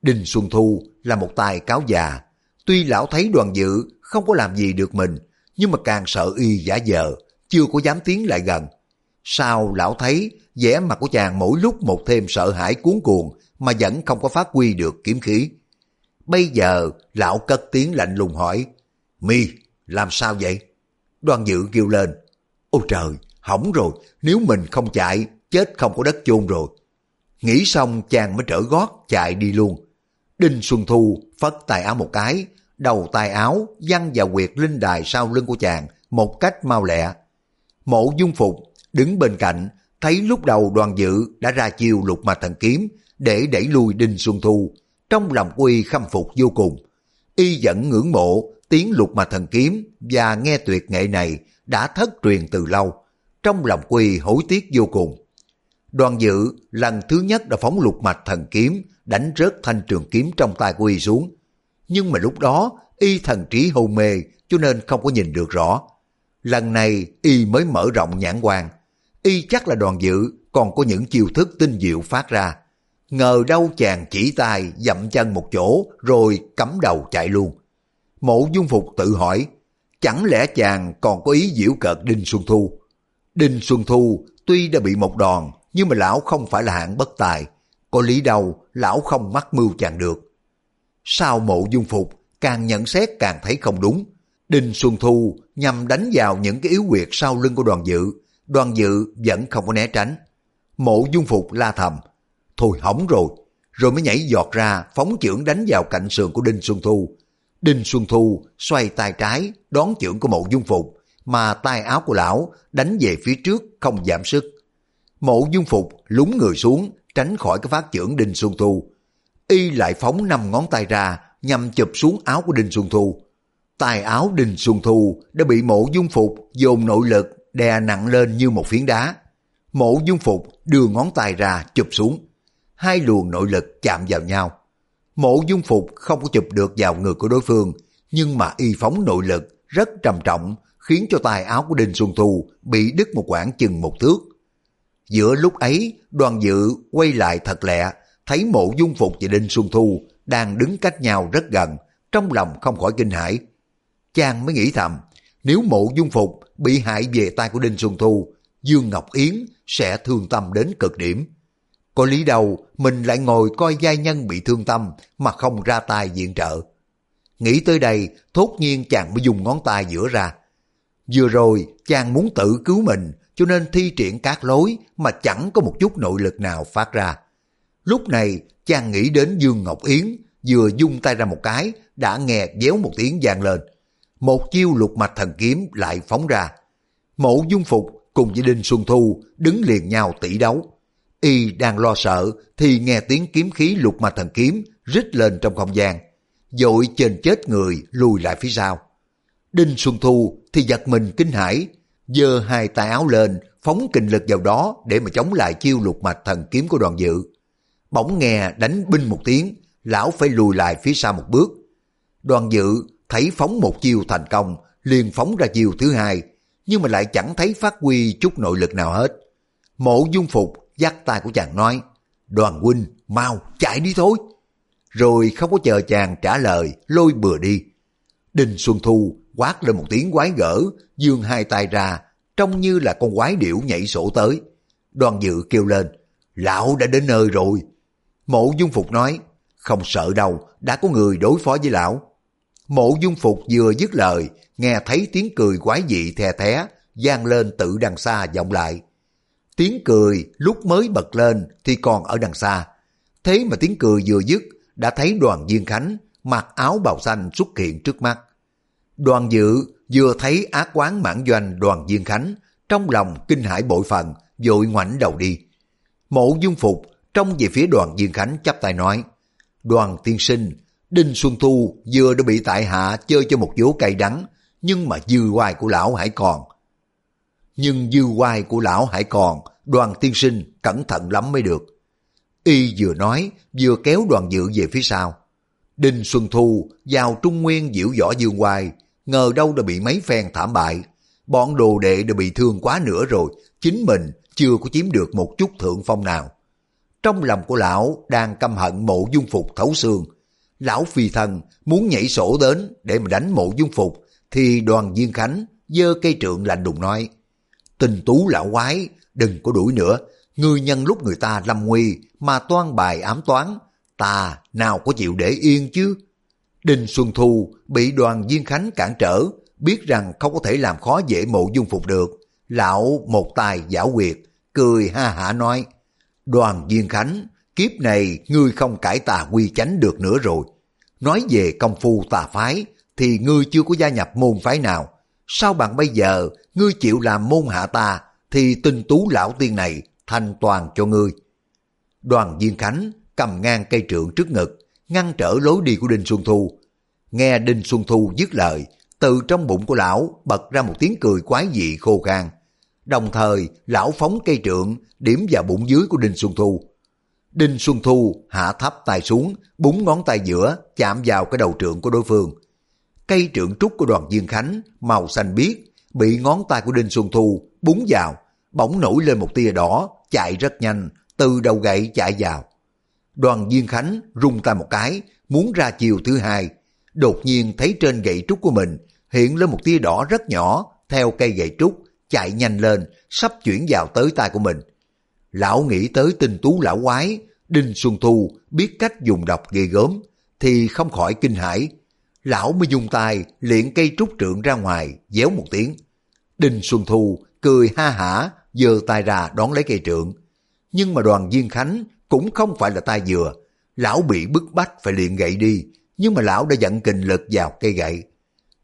Đinh Xuân Thu là một tài cáo già, tuy lão thấy đoàn dự không có làm gì được mình, nhưng mà càng sợ y giả dờ, chưa có dám tiến lại gần. Sao lão thấy vẻ mặt của chàng mỗi lúc một thêm sợ hãi cuốn cuồng mà vẫn không có phát huy được kiếm khí. Bây giờ lão cất tiếng lạnh lùng hỏi, mi làm sao vậy? Đoàn dự kêu lên, ôi trời, hỏng rồi, nếu mình không chạy, chết không có đất chôn rồi. Nghĩ xong chàng mới trở gót chạy đi luôn. Đinh Xuân Thu phất tay áo một cái, đầu tay áo, văng vào quyệt linh đài sau lưng của chàng, một cách mau lẹ. Mộ dung phục đứng bên cạnh, thấy lúc đầu đoàn dự đã ra chiêu lục mạch thần kiếm để đẩy lui Đinh Xuân Thu. Trong lòng của y khâm phục vô cùng. Y vẫn ngưỡng mộ tiếng lục mạch thần kiếm và nghe tuyệt nghệ này đã thất truyền từ lâu. Trong lòng của y hối tiếc vô cùng. Đoàn dự lần thứ nhất đã phóng lục mạch thần kiếm, đánh rớt thanh trường kiếm trong tay của y xuống. Nhưng mà lúc đó y thần trí hôn mê cho nên không có nhìn được rõ. Lần này y mới mở rộng nhãn quan. Y chắc là đoàn dự còn có những chiêu thức tinh diệu phát ra. Ngờ đâu chàng chỉ tay dậm chân một chỗ rồi cắm đầu chạy luôn. Mộ dung phục tự hỏi, chẳng lẽ chàng còn có ý diễu cợt Đinh Xuân Thu? Đinh Xuân Thu tuy đã bị một đòn nhưng mà lão không phải là hạng bất tài. Có lý đâu lão không mắc mưu chàng được sau mộ dung phục, càng nhận xét càng thấy không đúng. Đinh Xuân Thu nhằm đánh vào những cái yếu quyệt sau lưng của đoàn dự. Đoàn dự vẫn không có né tránh. Mộ dung phục la thầm. Thôi hỏng rồi. Rồi mới nhảy giọt ra, phóng chưởng đánh vào cạnh sườn của Đinh Xuân Thu. Đinh Xuân Thu xoay tay trái, đón chưởng của mộ dung phục, mà tay áo của lão đánh về phía trước không giảm sức. Mộ dung phục lúng người xuống, tránh khỏi cái phát chưởng Đinh Xuân Thu. Y lại phóng năm ngón tay ra nhằm chụp xuống áo của Đinh Xuân Thu. Tài áo Đinh Xuân Thu đã bị mộ dung phục dồn nội lực đè nặng lên như một phiến đá. Mộ dung phục đưa ngón tay ra chụp xuống. Hai luồng nội lực chạm vào nhau. Mộ dung phục không có chụp được vào người của đối phương, nhưng mà y phóng nội lực rất trầm trọng, khiến cho tài áo của Đinh Xuân Thu bị đứt một quãng chừng một thước. Giữa lúc ấy, đoàn dự quay lại thật lẹ, thấy mộ dung phục và Đinh Xuân Thu đang đứng cách nhau rất gần, trong lòng không khỏi kinh hãi. Chàng mới nghĩ thầm, nếu mộ dung phục bị hại về tay của Đinh Xuân Thu, Dương Ngọc Yến sẽ thương tâm đến cực điểm. Có lý đâu mình lại ngồi coi giai nhân bị thương tâm mà không ra tay diện trợ. Nghĩ tới đây, thốt nhiên chàng mới dùng ngón tay giữa ra. Vừa rồi, chàng muốn tự cứu mình, cho nên thi triển các lối mà chẳng có một chút nội lực nào phát ra. Lúc này, chàng nghĩ đến Dương Ngọc Yến, vừa dung tay ra một cái, đã nghe déo một tiếng vang lên. Một chiêu lục mạch thần kiếm lại phóng ra. Mộ dung phục cùng với Đinh Xuân Thu đứng liền nhau tỷ đấu. Y đang lo sợ thì nghe tiếng kiếm khí lục mạch thần kiếm rít lên trong không gian. Dội trên chết người lùi lại phía sau. Đinh Xuân Thu thì giật mình kinh hãi, giơ hai tay áo lên, phóng kinh lực vào đó để mà chống lại chiêu lục mạch thần kiếm của đoàn dự. Bỗng nghe đánh binh một tiếng, lão phải lùi lại phía sau một bước. Đoàn dự thấy phóng một chiêu thành công, liền phóng ra chiêu thứ hai, nhưng mà lại chẳng thấy phát huy chút nội lực nào hết. Mộ dung phục dắt tay của chàng nói, đoàn huynh, mau, chạy đi thôi. Rồi không có chờ chàng trả lời, lôi bừa đi. Đinh Xuân Thu quát lên một tiếng quái gở, dương hai tay ra, trông như là con quái điểu nhảy sổ tới. Đoàn dự kêu lên, lão đã đến nơi rồi. Mộ dung phục nói, không sợ đâu, đã có người đối phó với lão. Mộ dung phục vừa dứt lời, nghe thấy tiếng cười quái dị the thé, gian lên tự đằng xa vọng lại. Tiếng cười lúc mới bật lên thì còn ở đằng xa. Thế mà tiếng cười vừa dứt, đã thấy đoàn viên khánh mặc áo bào xanh xuất hiện trước mắt. Đoàn dự vừa thấy ác quán mãn doanh đoàn viên khánh, trong lòng kinh hãi bội phần, vội ngoảnh đầu đi. Mộ dung phục trong về phía đoàn diên khánh chắp tay nói, đoàn tiên sinh, Đinh Xuân Thu vừa đã bị tại hạ chơi cho một vố cây đắng, nhưng mà dư hoài của lão hãy còn. Nhưng dư hoài của lão hãy còn, đoàn tiên sinh cẩn thận lắm mới được. Y vừa nói, vừa kéo đoàn dự về phía sau. Đinh Xuân Thu vào Trung Nguyên diễu võ dương hoài, ngờ đâu đã bị mấy phen thảm bại. Bọn đồ đệ đã bị thương quá nữa rồi, chính mình chưa có chiếm được một chút thượng phong nào. Trong lòng của lão đang căm hận mộ dung phục thấu xương. Lão phi thần muốn nhảy sổ đến để mà đánh mộ dung phục, thì đoàn viên khánh giơ cây trượng lạnh đùng nói. Tình tú lão quái, đừng có đuổi nữa, người nhân lúc người ta lâm nguy mà toan bài ám toán, ta nào có chịu để yên chứ. Đinh Xuân Thu bị đoàn viên khánh cản trở, biết rằng không có thể làm khó dễ mộ dung phục được. Lão một tài giả quyệt, cười ha hả nói, đoàn viên khánh, kiếp này ngươi không cải tà quy chánh được nữa rồi. Nói về công phu tà phái, thì ngươi chưa có gia nhập môn phái nào. Sao bằng bây giờ, ngươi chịu làm môn hạ ta, thì tinh tú lão tiên này thanh toàn cho ngươi. Đoàn viên khánh cầm ngang cây trượng trước ngực, ngăn trở lối đi của Đinh Xuân Thu. Nghe Đinh Xuân Thu dứt lời, từ trong bụng của lão bật ra một tiếng cười quái dị khô khan. Đồng thời, lão phóng cây trượng, điểm vào bụng dưới của Đinh Xuân Thu. Đinh Xuân Thu hạ thấp tay xuống, búng ngón tay giữa, chạm vào cái đầu trượng của đối phương. Cây trượng trúc của đoàn Dương Khánh, màu xanh biếc, bị ngón tay của Đinh Xuân Thu búng vào, bỗng nổi lên một tia đỏ, chạy rất nhanh, từ đầu gậy chạy vào. Đoàn diên Khánh rung tay một cái, muốn ra chiều thứ hai. Đột nhiên thấy trên gậy trúc của mình hiện lên một tia đỏ rất nhỏ theo cây gậy trúc, chạy nhanh lên, sắp chuyển vào tới tay của mình. Lão nghĩ tới tinh tú lão quái, Đinh Xuân Thu biết cách dùng độc ghê gớm, thì không khỏi kinh hãi. Lão mới dùng tay liện cây trúc trượng ra ngoài, déo một tiếng. Đinh Xuân Thu cười ha hả, giơ tay ra đón lấy cây trượng. Nhưng mà đoàn viên khánh cũng không phải là tay dừa. Lão bị bức bách phải luyện gậy đi, nhưng mà lão đã dẫn kình lực vào cây gậy.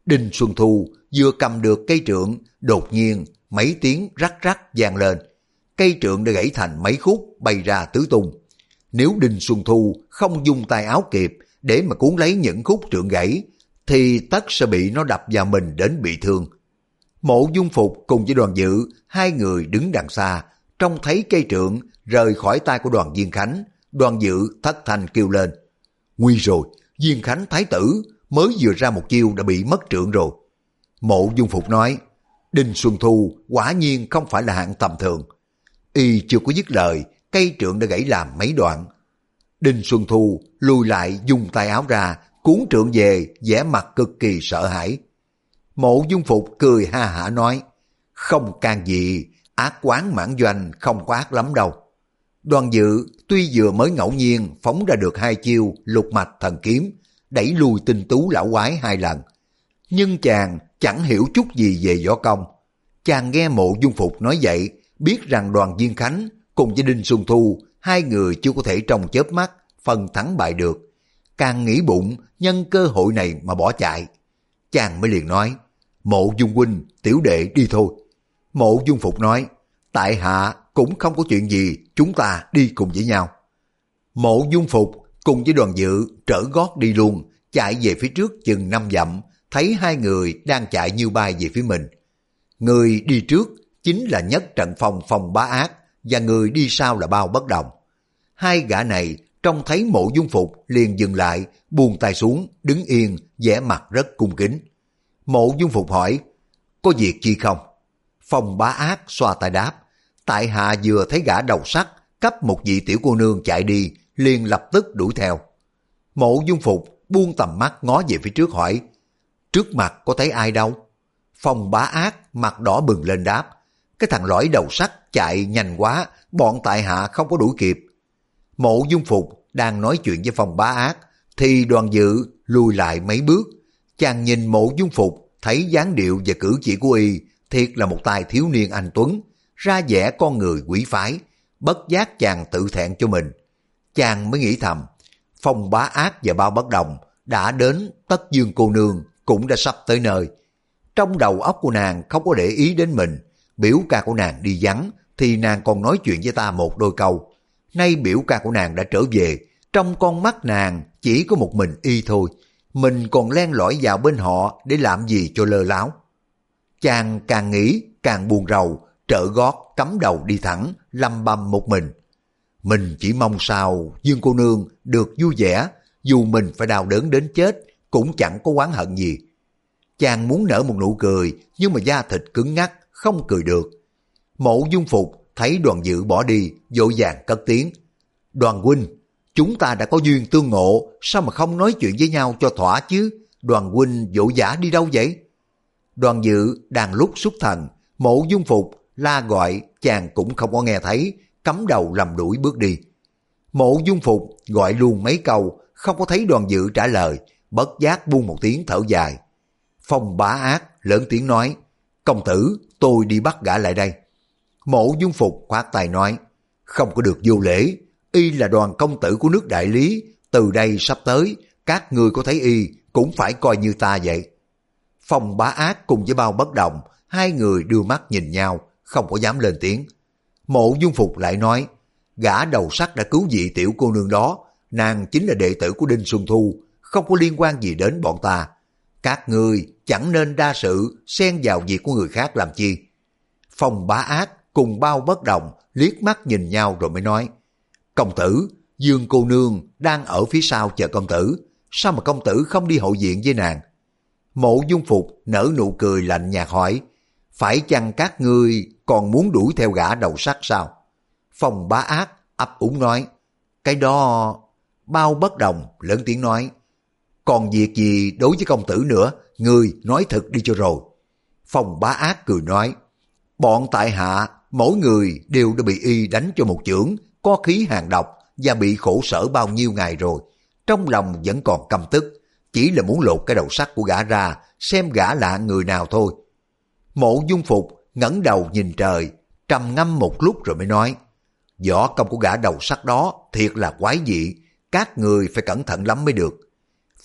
Đinh Xuân Thu vừa cầm được cây trượng, đột nhiên mấy tiếng rắc rắc vang lên. Cây trượng đã gãy thành mấy khúc bay ra tứ tung. Nếu Đinh Xuân Thu không dùng tay áo kịp để mà cuốn lấy những khúc trượng gãy, thì tất sẽ bị nó đập vào mình đến bị thương. Mộ Dung Phục cùng với đoàn dự, hai người đứng đằng xa, trông thấy cây trượng rời khỏi tay của đoàn Viên Khánh, đoàn dự thất thanh kêu lên. Nguy rồi, Viên Khánh Thái tử mới vừa ra một chiêu đã bị mất trượng rồi. Mộ Dung Phục nói, Đinh Xuân Thu quả nhiên không phải là hạng tầm thường. Y chưa có dứt lời, cây trượng đã gãy làm mấy đoạn. Đinh Xuân Thu lùi lại dùng tay áo ra, cuốn trượng về, vẻ mặt cực kỳ sợ hãi. Mộ Dung Phục cười ha hả nói, không can gì, ác quán mãn doanh không có ác lắm đâu. Đoàn dự tuy vừa mới ngẫu nhiên phóng ra được hai chiêu lục mạch thần kiếm, đẩy lùi tinh tú lão quái hai lần. Nhưng chàng chẳng hiểu chút gì về võ công. Chàng nghe mộ dung phục nói vậy, biết rằng đoàn viên khánh cùng với Đinh Xuân Thu, hai người chưa có thể trong chớp mắt phần thắng bại được. Càng nghĩ bụng nhân cơ hội này mà bỏ chạy. Chàng mới liền nói, mộ dung huynh, tiểu đệ đi thôi. Mộ dung phục nói, tại hạ cũng không có chuyện gì, chúng ta đi cùng với nhau. Mộ dung phục cùng với đoàn dự trở gót đi luôn, chạy về phía trước chừng năm dặm, thấy hai người đang chạy như bay về phía mình. Người đi trước chính là nhất trận phòng phòng bá ác và người đi sau là bao bất đồng. Hai gã này trông thấy mộ dung phục liền dừng lại, buông tay xuống, đứng yên, vẻ mặt rất cung kính. Mộ dung phục hỏi, có việc chi không? Phòng bá ác xoa tay đáp, tại hạ vừa thấy gã đầu sắt cấp một vị tiểu cô nương chạy đi, liền lập tức đuổi theo. Mộ dung phục buông tầm mắt ngó về phía trước hỏi, trước mặt có thấy ai đâu? Phòng bá ác mặt đỏ bừng lên đáp, cái thằng lõi đầu sắt chạy nhanh quá, bọn tại hạ không có đuổi kịp. Mộ dung phục đang nói chuyện với phòng bá ác, thì đoàn dự lùi lại mấy bước. Chàng nhìn mộ dung phục, thấy dáng điệu và cử chỉ của y, thiệt là một tài thiếu niên anh Tuấn, ra vẻ con người quỷ phái, bất giác chàng tự thẹn cho mình. Chàng mới nghĩ thầm, phong bá ác và bao bất đồng đã đến tất dương cô nương cũng đã sắp tới nơi. Trong đầu óc của nàng không có để ý đến mình, biểu ca của nàng đi vắng thì nàng còn nói chuyện với ta một đôi câu. Nay biểu ca của nàng đã trở về, trong con mắt nàng chỉ có một mình y thôi. Mình còn len lỏi vào bên họ để làm gì cho lơ láo. Chàng càng nghĩ càng buồn rầu, trợ gót cắm đầu đi thẳng, lăm băm một mình. Mình chỉ mong sao Dương cô nương được vui vẻ, dù mình phải đau đớn đến chết, cũng chẳng có oán hận gì. Chàng muốn nở một nụ cười, nhưng mà da thịt cứng ngắc, không cười được. Mộ dung phục thấy đoàn dự bỏ đi, dội vàng cất tiếng. Đoàn huynh, chúng ta đã có duyên tương ngộ, sao mà không nói chuyện với nhau cho thỏa chứ? Đoàn huynh dỗ giả đi đâu vậy? Đoàn dự đang lúc xuất thần, mộ dung phục la gọi chàng cũng không có nghe thấy, cắm đầu lầm đuổi bước đi. Mộ dung phục gọi luôn mấy câu, không có thấy đoàn dự trả lời, bất giác buông một tiếng thở dài. Phong bá ác lớn tiếng nói, công tử tôi đi bắt gã lại đây. Mộ dung phục khoát tài nói, không có được vô lễ, y là đoàn công tử của nước đại lý, từ đây sắp tới, các người có thấy y cũng phải coi như ta vậy. Phong bá ác cùng với bao bất động, hai người đưa mắt nhìn nhau, không có dám lên tiếng. Mộ dung phục lại nói, gã đầu sắt đã cứu vị tiểu cô nương đó, nàng chính là đệ tử của Đinh Xuân Thu, không có liên quan gì đến bọn ta. Các ngươi chẳng nên đa sự xen vào việc của người khác làm chi. Phòng bá ác cùng bao bất đồng liếc mắt nhìn nhau rồi mới nói, công tử, Dương cô nương đang ở phía sau chờ công tử, sao mà công tử không đi hậu diện với nàng? Mộ dung phục nở nụ cười lạnh nhạt hỏi, phải chăng các ngươi còn muốn đuổi theo gã đầu sắt sao? Phòng bá ác ấp úng nói, cái đó... Bao bất đồng lớn tiếng nói, còn việc gì đối với công tử nữa, ngươi nói thật đi cho rồi. Phong bá ác cười nói, bọn tại hạ, mỗi người đều đã bị y đánh cho một chưởng, có khí hàng độc và bị khổ sở bao nhiêu ngày rồi. Trong lòng vẫn còn căm tức, chỉ là muốn lột cái đầu sắt của gã ra, xem gã là người nào thôi. Mộ dung phục ngẩng đầu nhìn trời, trầm ngâm một lúc rồi mới nói, võ công của gã đầu sắt đó thiệt là quái dị, các người phải cẩn thận lắm mới được.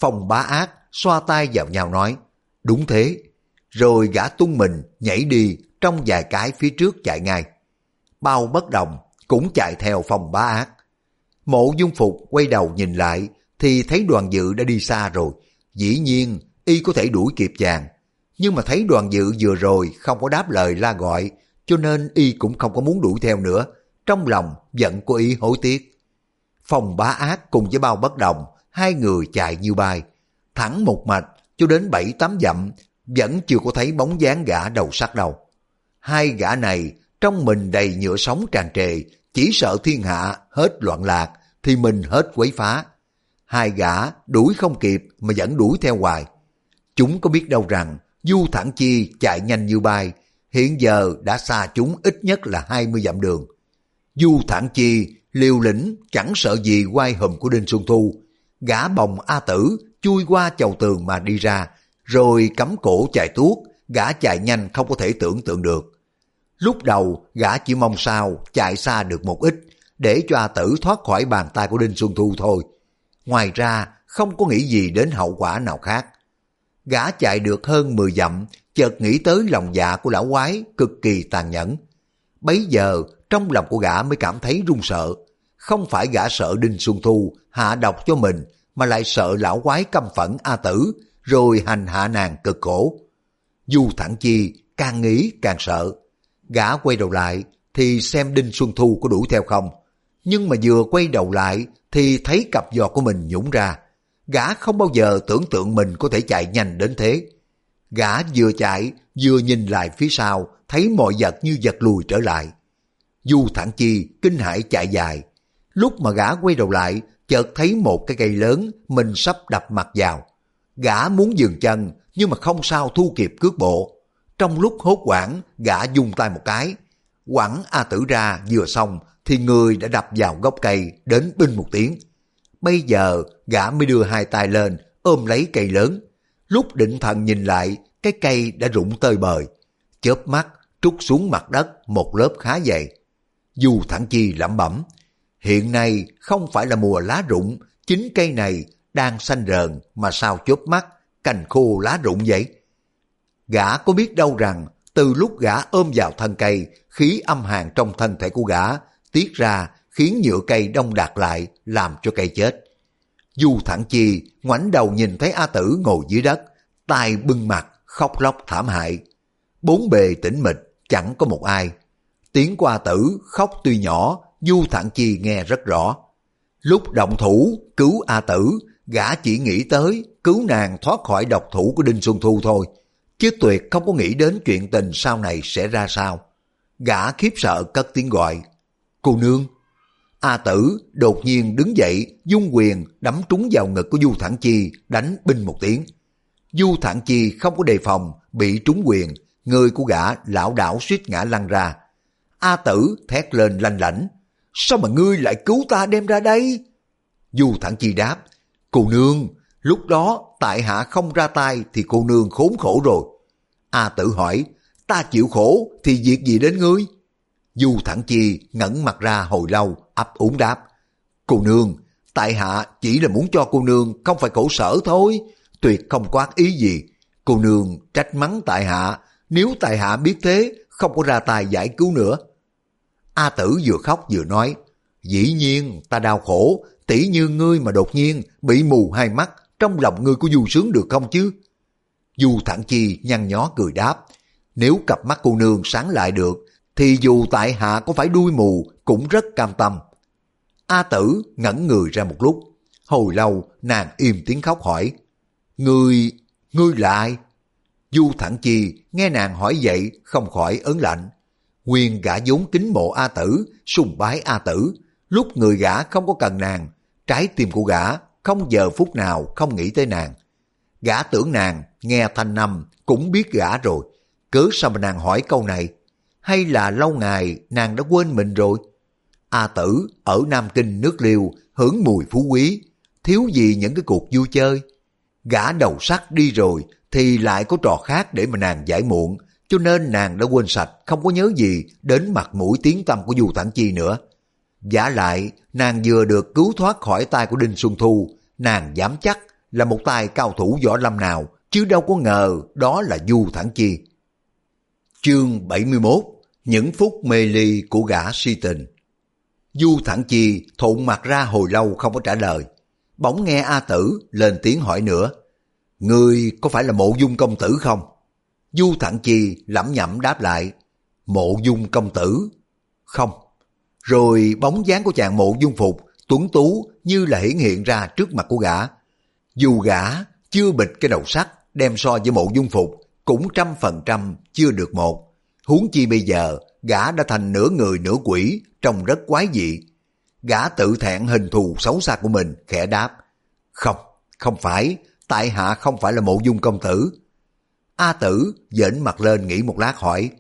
Phong bá ác xoa tay vào nhau nói, đúng thế. Rồi gã tung mình nhảy đi trong vài cái phía trước chạy ngay. Bao bất đồng cũng chạy theo phong bá ác. Mộ dung phục quay đầu nhìn lại thì thấy đoàn dự đã đi xa rồi. Dĩ nhiên y có thể đuổi kịp chàng. Nhưng mà thấy đoàn dự vừa rồi không có đáp lời la gọi cho nên y cũng không có muốn đuổi theo nữa. Trong lòng giận của y hối tiếc. phòng bá ác cùng với bao bất đồng hai người chạy như bay, thẳng một mạch cho đến bảy tám dặm, vẫn chưa có thấy bóng dáng gã đầu sắt đâu. Hai gã này trong mình đầy nhựa sống tràn trề, chỉ sợ thiên hạ hết loạn lạc thì mình hết quấy phá. Hai gã đuổi không kịp mà vẫn đuổi theo hoài. Chúng có biết đâu rằng Du Thẳng Chi chạy nhanh như bay, hiện giờ đã xa chúng ít nhất là 20 dặm đường. Du Thẳng Chi liều lĩnh chẳng sợ gì quay hùm của Đinh Xuân Thu, gã bồng A Tử chui qua chầu tường mà đi ra, rồi cắm cổ chạy tuốt, gã chạy nhanh không có thể tưởng tượng được. Lúc đầu gã chỉ mong sao chạy xa được một ít, để cho A Tử thoát khỏi bàn tay của Đinh Xuân Thu thôi. Ngoài ra không có nghĩ gì đến hậu quả nào khác. Gã chạy được hơn 10 dặm, chợt nghĩ tới lòng dạ của lão quái cực kỳ tàn nhẫn. Bấy giờ trong lòng của gã mới cảm thấy run sợ, không phải gã sợ Đinh Xuân Thu hạ độc cho mình, mà lại sợ lão quái căm phẫn A Tử, rồi hành hạ nàng cực khổ. Du Thẳng Chi càng nghĩ càng sợ. Gã quay đầu lại thì xem Đinh Xuân Thu có đuổi theo không. Nhưng mà vừa quay đầu lại thì thấy cặp giò của mình nhũng ra. Gã không bao giờ tưởng tượng mình có thể chạy nhanh đến thế. Gã vừa chạy vừa nhìn lại phía sau thấy mọi vật như vật lùi trở lại. Du Thẳng Chi kinh hãi chạy dài, Lúc mà gã quay đầu lại, chợt thấy một cái cây lớn mình sắp đập mặt vào. Gã muốn dừng chân, nhưng mà không sao thu kịp cước bộ. Trong lúc hốt quảng, gã dùng tay một cái. Quẳng A Tử ra vừa xong, thì người đã đập vào gốc cây đến binh một tiếng. bây giờ gã mới đưa hai tay lên, ôm lấy cây lớn. Lúc định thần nhìn lại, cái cây đã rụng tơi bời. Chớp mắt, trút xuống mặt đất một lớp khá dày. Dù thẳng chi lẩm bẩm, hiện nay không phải là mùa lá rụng, chính cây này đang xanh rờn mà sao chớp mắt, cành khô lá rụng vậy? Gã có biết đâu rằng từ lúc gã ôm vào thân cây, khí âm hàn trong thân thể của gã tiết ra khiến nhựa cây đông đạt lại làm cho cây chết. Du thẳng chi ngoảnh đầu nhìn thấy A Tử ngồi dưới đất, tay bưng mặt, khóc lóc thảm hại. Bốn bề tĩnh mịch, chẳng có một ai. Tiếng qua Tử khóc tuy nhỏ, Du Thản chi nghe rất rõ. Lúc động thủ, cứu A Tử, gã chỉ nghĩ tới cứu nàng thoát khỏi độc thủ của Đinh Xuân Thu thôi, chứ tuyệt không có nghĩ đến chuyện tình sau này sẽ ra sao. Gã khiếp sợ cất tiếng gọi, cô nương. A tử đột nhiên đứng dậy, dung quyền đấm trúng vào ngực của Du Thản Chi, đánh binh một tiếng. Du Thản Chi không có đề phòng, bị trúng quyền, người của gã lão đảo suýt ngã lăn ra. A tử thét lên lanh lảnh, sao mà ngươi lại cứu ta đem ra đây? Du Thản Chi đáp, cô nương, lúc đó tại hạ không ra tay thì cô nương khốn khổ rồi. A tử hỏi, ta chịu khổ thì việc gì đến ngươi? Du Thẳng Chi ngẩn mặt ra hồi lâu, ấp úng đáp. Cô nương, tại hạ chỉ là muốn cho cô nương không phải khổ sở thôi, tuyệt không có ác ý gì. Cô nương trách mắng tại hạ, nếu tại hạ biết thế, không có ra tay giải cứu nữa. A tử vừa khóc vừa nói, dĩ nhiên ta đau khổ, tỷ như ngươi mà đột nhiên bị mù hai mắt, trong lòng ngươi có du sướng được không chứ? Du Thẳng Chi nhăn nhó cười đáp, nếu cặp mắt cô nương sáng lại được, thì dù tại hạ có phải đuôi mù cũng rất cam tâm. A tử ngẩn người ra một lúc, hồi lâu nàng im tiếng khóc hỏi, Ngươi, ngươi là ai? Du Thẳng Chi nghe nàng hỏi vậy không khỏi ớn lạnh. Nguyên gã vốn kính mộ A tử, sùng bái A tử, lúc người gã không có cần nàng, trái tim của gã không giờ phút nào không nghĩ tới nàng. Gã tưởng nàng nghe thanh năm cũng biết gã rồi, cớ sao mà nàng hỏi câu này? hay là lâu ngày nàng đã quên mình rồi? A tử ở Nam Kinh nước liêu hưởng mùi phú quý, thiếu gì những cái cuộc vui chơi. Gã đầu sắt đi rồi thì lại có trò khác để mà nàng giải muộn, cho nên nàng đã quên sạch không có nhớ gì đến mặt mũi tiếng tâm của Du Thản Chi nữa. Giả lại, nàng vừa được cứu thoát khỏi tay của Đinh Xuân Thu, nàng dám chắc là một tay cao thủ võ lâm nào, chứ đâu có ngờ đó là Du Thản Chi. Chương 71 Những phút mê ly của gã si tình Du Thản Chi thụn mặt ra hồi lâu không có trả lời. Bỗng nghe A Tử lên tiếng hỏi nữa. Ngươi có phải là mộ dung công tử không? Du Thẳng Chi lẩm nhẩm đáp lại. Mộ dung công tử? Không. Rồi bóng dáng của chàng mộ dung phục tuấn tú như là hiển hiện ra trước mặt của gã. Dù gã chưa bịch cái đầu sắt đem so với mộ dung phục cũng trăm phần trăm chưa được một. Huống chi bây giờ, gã đã thành nửa người nửa quỷ, trông rất quái dị. Gã tự thẹn hình thù xấu xa của mình, khẽ đáp. Không, không phải, tại hạ không phải là mộ dung công tử. A tử dễn mặt lên nghĩ một lát hỏi.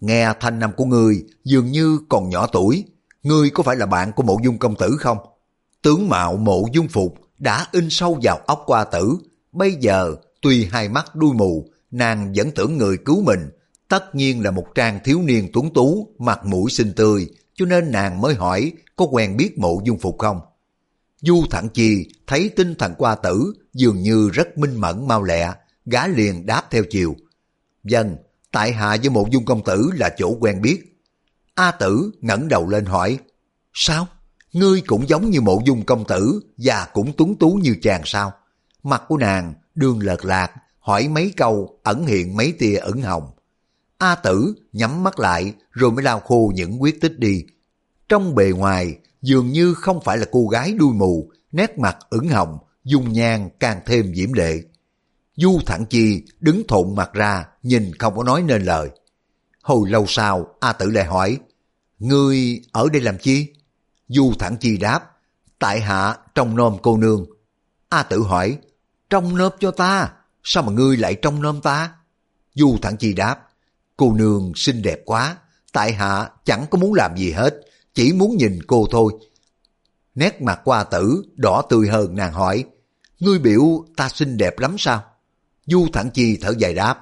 Nghe thanh năm của ngươi dường như còn nhỏ tuổi. Ngươi có phải là bạn của mộ dung công tử không? Tướng mạo mộ dung phục đã in sâu vào óc Qua tử. Bây giờ tuy hai mắt đuôi mù nàng vẫn tưởng người cứu mình, tất nhiên là một trang thiếu niên tuấn tú, mặt mũi xinh tươi, cho nên nàng mới hỏi có quen biết mộ dung phục không. Du Thẳng Chi thấy tinh thần qua tử dường như rất minh mẫn mau lẹ, gã liền đáp theo chiều. Dân, tại hạ với mộ dung công tử là chỗ quen biết. A tử ngẩng đầu lên hỏi, sao? Ngươi cũng giống như mộ dung công tử và cũng tuấn tú như chàng sao? Mặt của nàng đường lợt lạc, hỏi mấy câu ẩn hiện mấy tia ẩn hồng. A tử nhắm mắt lại rồi mới lao khô những quyết tích đi. Trong bề ngoài dường như không phải là cô gái đuôi mù, nét mặt ửng hồng, dung nhan càng thêm diễm lệ. Du Thẳng Chi đứng thộn mặt ra, nhìn không có nói nên lời. Hồi lâu sau, A Tử lại hỏi, Ngươi ở đây làm chi? Du Thẳng Chi đáp, Tại hạ trong nôm cô nương. A Tử hỏi, Trong nôm cho ta? sao mà ngươi lại trong nôm ta? Du Thẳng Chi đáp, cô nương xinh đẹp quá, tại hạ chẳng có muốn làm gì hết, chỉ muốn nhìn cô thôi. Nét mặt qua Tử đỏ tươi hơn nàng hỏi, ngươi biểu ta xinh đẹp lắm sao? Du Thẳng Chi thở dài đáp,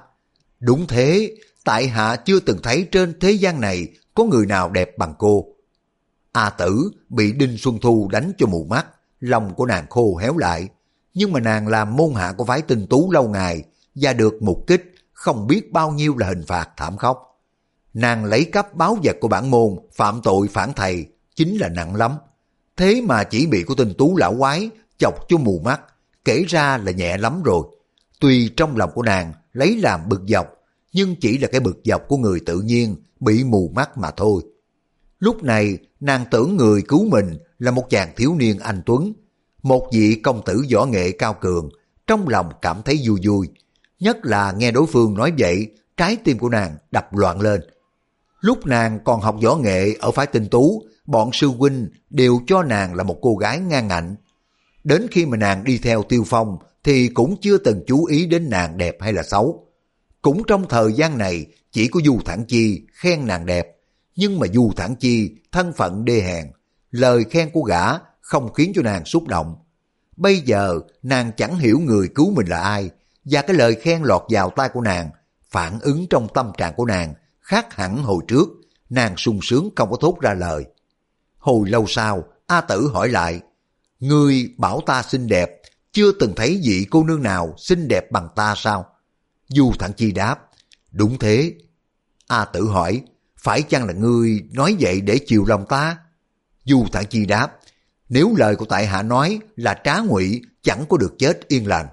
đúng thế, tại hạ chưa từng thấy trên thế gian này có người nào đẹp bằng cô. A Tử bị Đinh Xuân Thu đánh cho mù mắt, lòng của nàng khô héo lại, nhưng mà nàng làm môn hạ của phái tinh tú lâu ngày và được mục kích không biết bao nhiêu là hình phạt thảm khốc. Nàng lấy cắp báo vật của bản môn phạm tội phản thầy chính là nặng lắm. Thế mà chỉ bị của tinh tú lão quái chọc cho mù mắt, kể ra là nhẹ lắm rồi. Tuy trong lòng của nàng lấy làm bực dọc, nhưng chỉ là cái bực dọc của người tự nhiên bị mù mắt mà thôi. Lúc này nàng tưởng người cứu mình là một chàng thiếu niên anh Tuấn, một vị công tử võ nghệ cao cường, trong lòng cảm thấy vui vui. Nhất là nghe đối phương nói vậy, trái tim của nàng đập loạn lên. Lúc nàng còn học võ nghệ ở phái tinh tú, bọn sư huynh đều cho nàng là một cô gái ngang ngạnh. Đến khi mà nàng đi theo tiêu phong thì cũng chưa từng chú ý đến nàng đẹp hay là xấu. Cũng trong thời gian này chỉ có Du Thản Chi khen nàng đẹp, nhưng mà Du Thản Chi thân phận đê hèn, lời khen của gã không khiến cho nàng xúc động. Bây giờ nàng chẳng hiểu người cứu mình là ai, và cái lời khen lọt vào tai của nàng, phản ứng trong tâm trạng của nàng khác hẳn hồi trước, nàng sung sướng không có thốt ra lời. Hồi lâu sau, A Tử hỏi lại, người bảo ta xinh đẹp, chưa từng thấy vị cô nương nào xinh đẹp bằng ta sao? Du Thản Chi đáp, đúng thế. A Tử hỏi, phải chăng là ngươi nói vậy để chiều lòng ta? Du Thản Chi đáp, nếu lời của tại hạ nói là trá ngụy chẳng có được chết yên lành.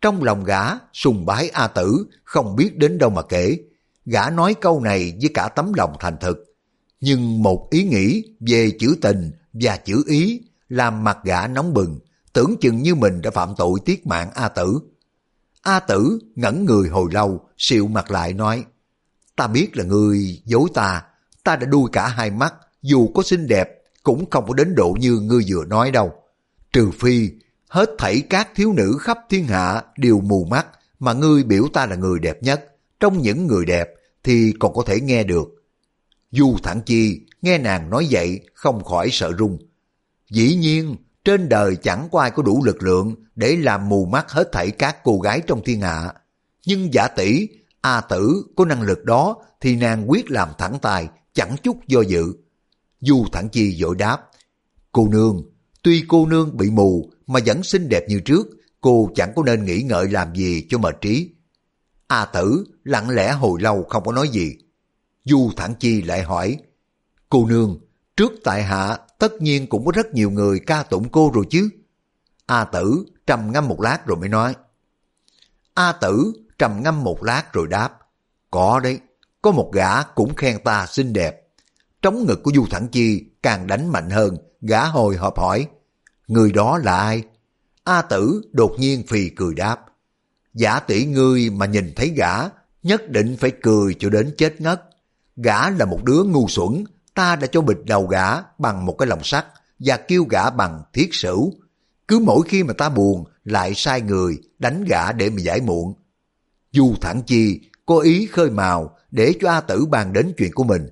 Trong lòng gã, sùng bái A Tử, không biết đến đâu mà kể. Gã nói câu này với cả tấm lòng thành thực. Nhưng một ý nghĩ về chữ tình và chữ ý làm mặt gã nóng bừng, tưởng chừng như mình đã phạm tội tiết mạng A Tử. A Tử ngẩn người hồi lâu, xịu mặt lại nói, ta biết là người dối ta, ta đã đuôi cả hai mắt, dù có xinh đẹp cũng không có đến độ như ngươi vừa nói đâu. Trừ phi, hết thảy các thiếu nữ khắp thiên hạ đều mù mắt mà ngươi biểu ta là người đẹp nhất. Trong những người đẹp thì còn có thể nghe được. Du Thẳng Chi nghe nàng nói vậy không khỏi sợ run. Dĩ nhiên, trên đời chẳng có ai có đủ lực lượng để làm mù mắt hết thảy các cô gái trong thiên hạ. Nhưng giả tỷ, A tử có năng lực đó thì nàng quyết làm thẳng tài, chẳng chút do dự. Du Thẳng Chi dội đáp, cô nương, tuy cô nương bị mù mà vẫn xinh đẹp như trước, cô chẳng có nên nghĩ ngợi làm gì cho mệt trí. A tử lặng lẽ hồi lâu không có nói gì. Du Thẳng Chi lại hỏi, cô nương, trước tại hạ tất nhiên cũng có rất nhiều người ca tụng cô rồi chứ. A tử trầm ngâm một lát rồi mới nói. A tử trầm ngâm một lát rồi đáp, có đấy, có một gã cũng khen ta xinh đẹp. Trống ngực của Du Thẳng Chi càng đánh mạnh hơn, gã hồi hộp hỏi, người đó là ai? A tử đột nhiên phì cười đáp, giả tỷ ngươi mà nhìn thấy gã, nhất định phải cười cho đến chết ngất. Gã là một đứa ngu xuẩn, ta đã cho bịch đầu gã bằng một cái lồng sắt và kêu gã bằng thiết sửu. Cứ mỗi khi mà ta buồn, lại sai người đánh gã để mà giải muộn. Dù thẳng chi có ý khơi mào để cho A Tử bàn đến chuyện của mình.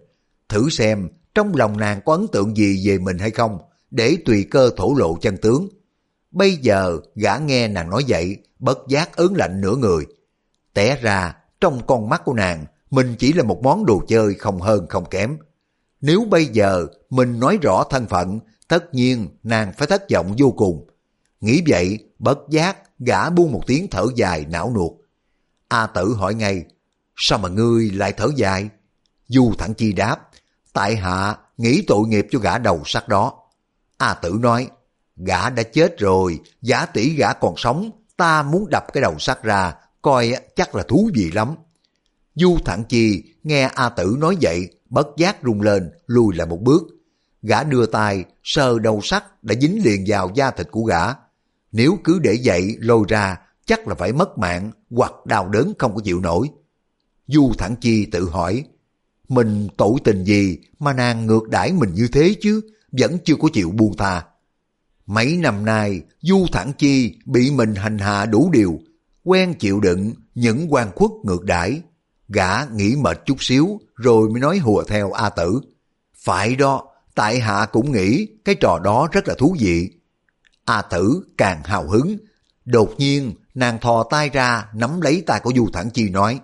Thử xem trong lòng nàng có ấn tượng gì về mình hay không, để tùy cơ thổ lộ chân tướng. Bây giờ gã nghe nàng nói vậy, bất giác ớn lạnh nửa người. Té ra, trong con mắt của nàng, mình chỉ là một món đồ chơi không hơn không kém. Nếu bây giờ mình nói rõ thân phận, tất nhiên nàng phải thất vọng vô cùng. Nghĩ vậy, bất giác, gã buông một tiếng thở dài não nuột. A tử hỏi ngay, sao mà ngươi lại thở dài? Du thẳng chi đáp, tại hạ nghĩ tội nghiệp cho gã đầu sắt đó. A tử nói, gã đã chết rồi, giả tỷ gã còn sống, ta muốn đập cái đầu sắt ra, coi chắc là thú vị lắm. Du thẳng chi nghe A tử nói vậy, bất giác rung lên, lùi lại một bước. Gã đưa tay, sờ đầu sắt đã dính liền vào da thịt của gã. Nếu cứ để vậy lôi ra, chắc là phải mất mạng hoặc đau đớn không có chịu nổi. Du Thẳng Chi tự hỏi, mình tội tình gì mà nàng ngược đãi mình như thế chứ, vẫn chưa có chịu buông tha. Mấy năm nay, Du Thẳng Chi bị mình hành hạ đủ điều, quen chịu đựng những quan khuất ngược đãi. Gã nghĩ mệt chút xíu rồi mới nói hùa theo A Tử. Phải đó, tại hạ cũng nghĩ cái trò đó rất là thú vị. A tử càng hào hứng, đột nhiên nàng thò tay ra nắm lấy tay của Du Thẳng Chi nói,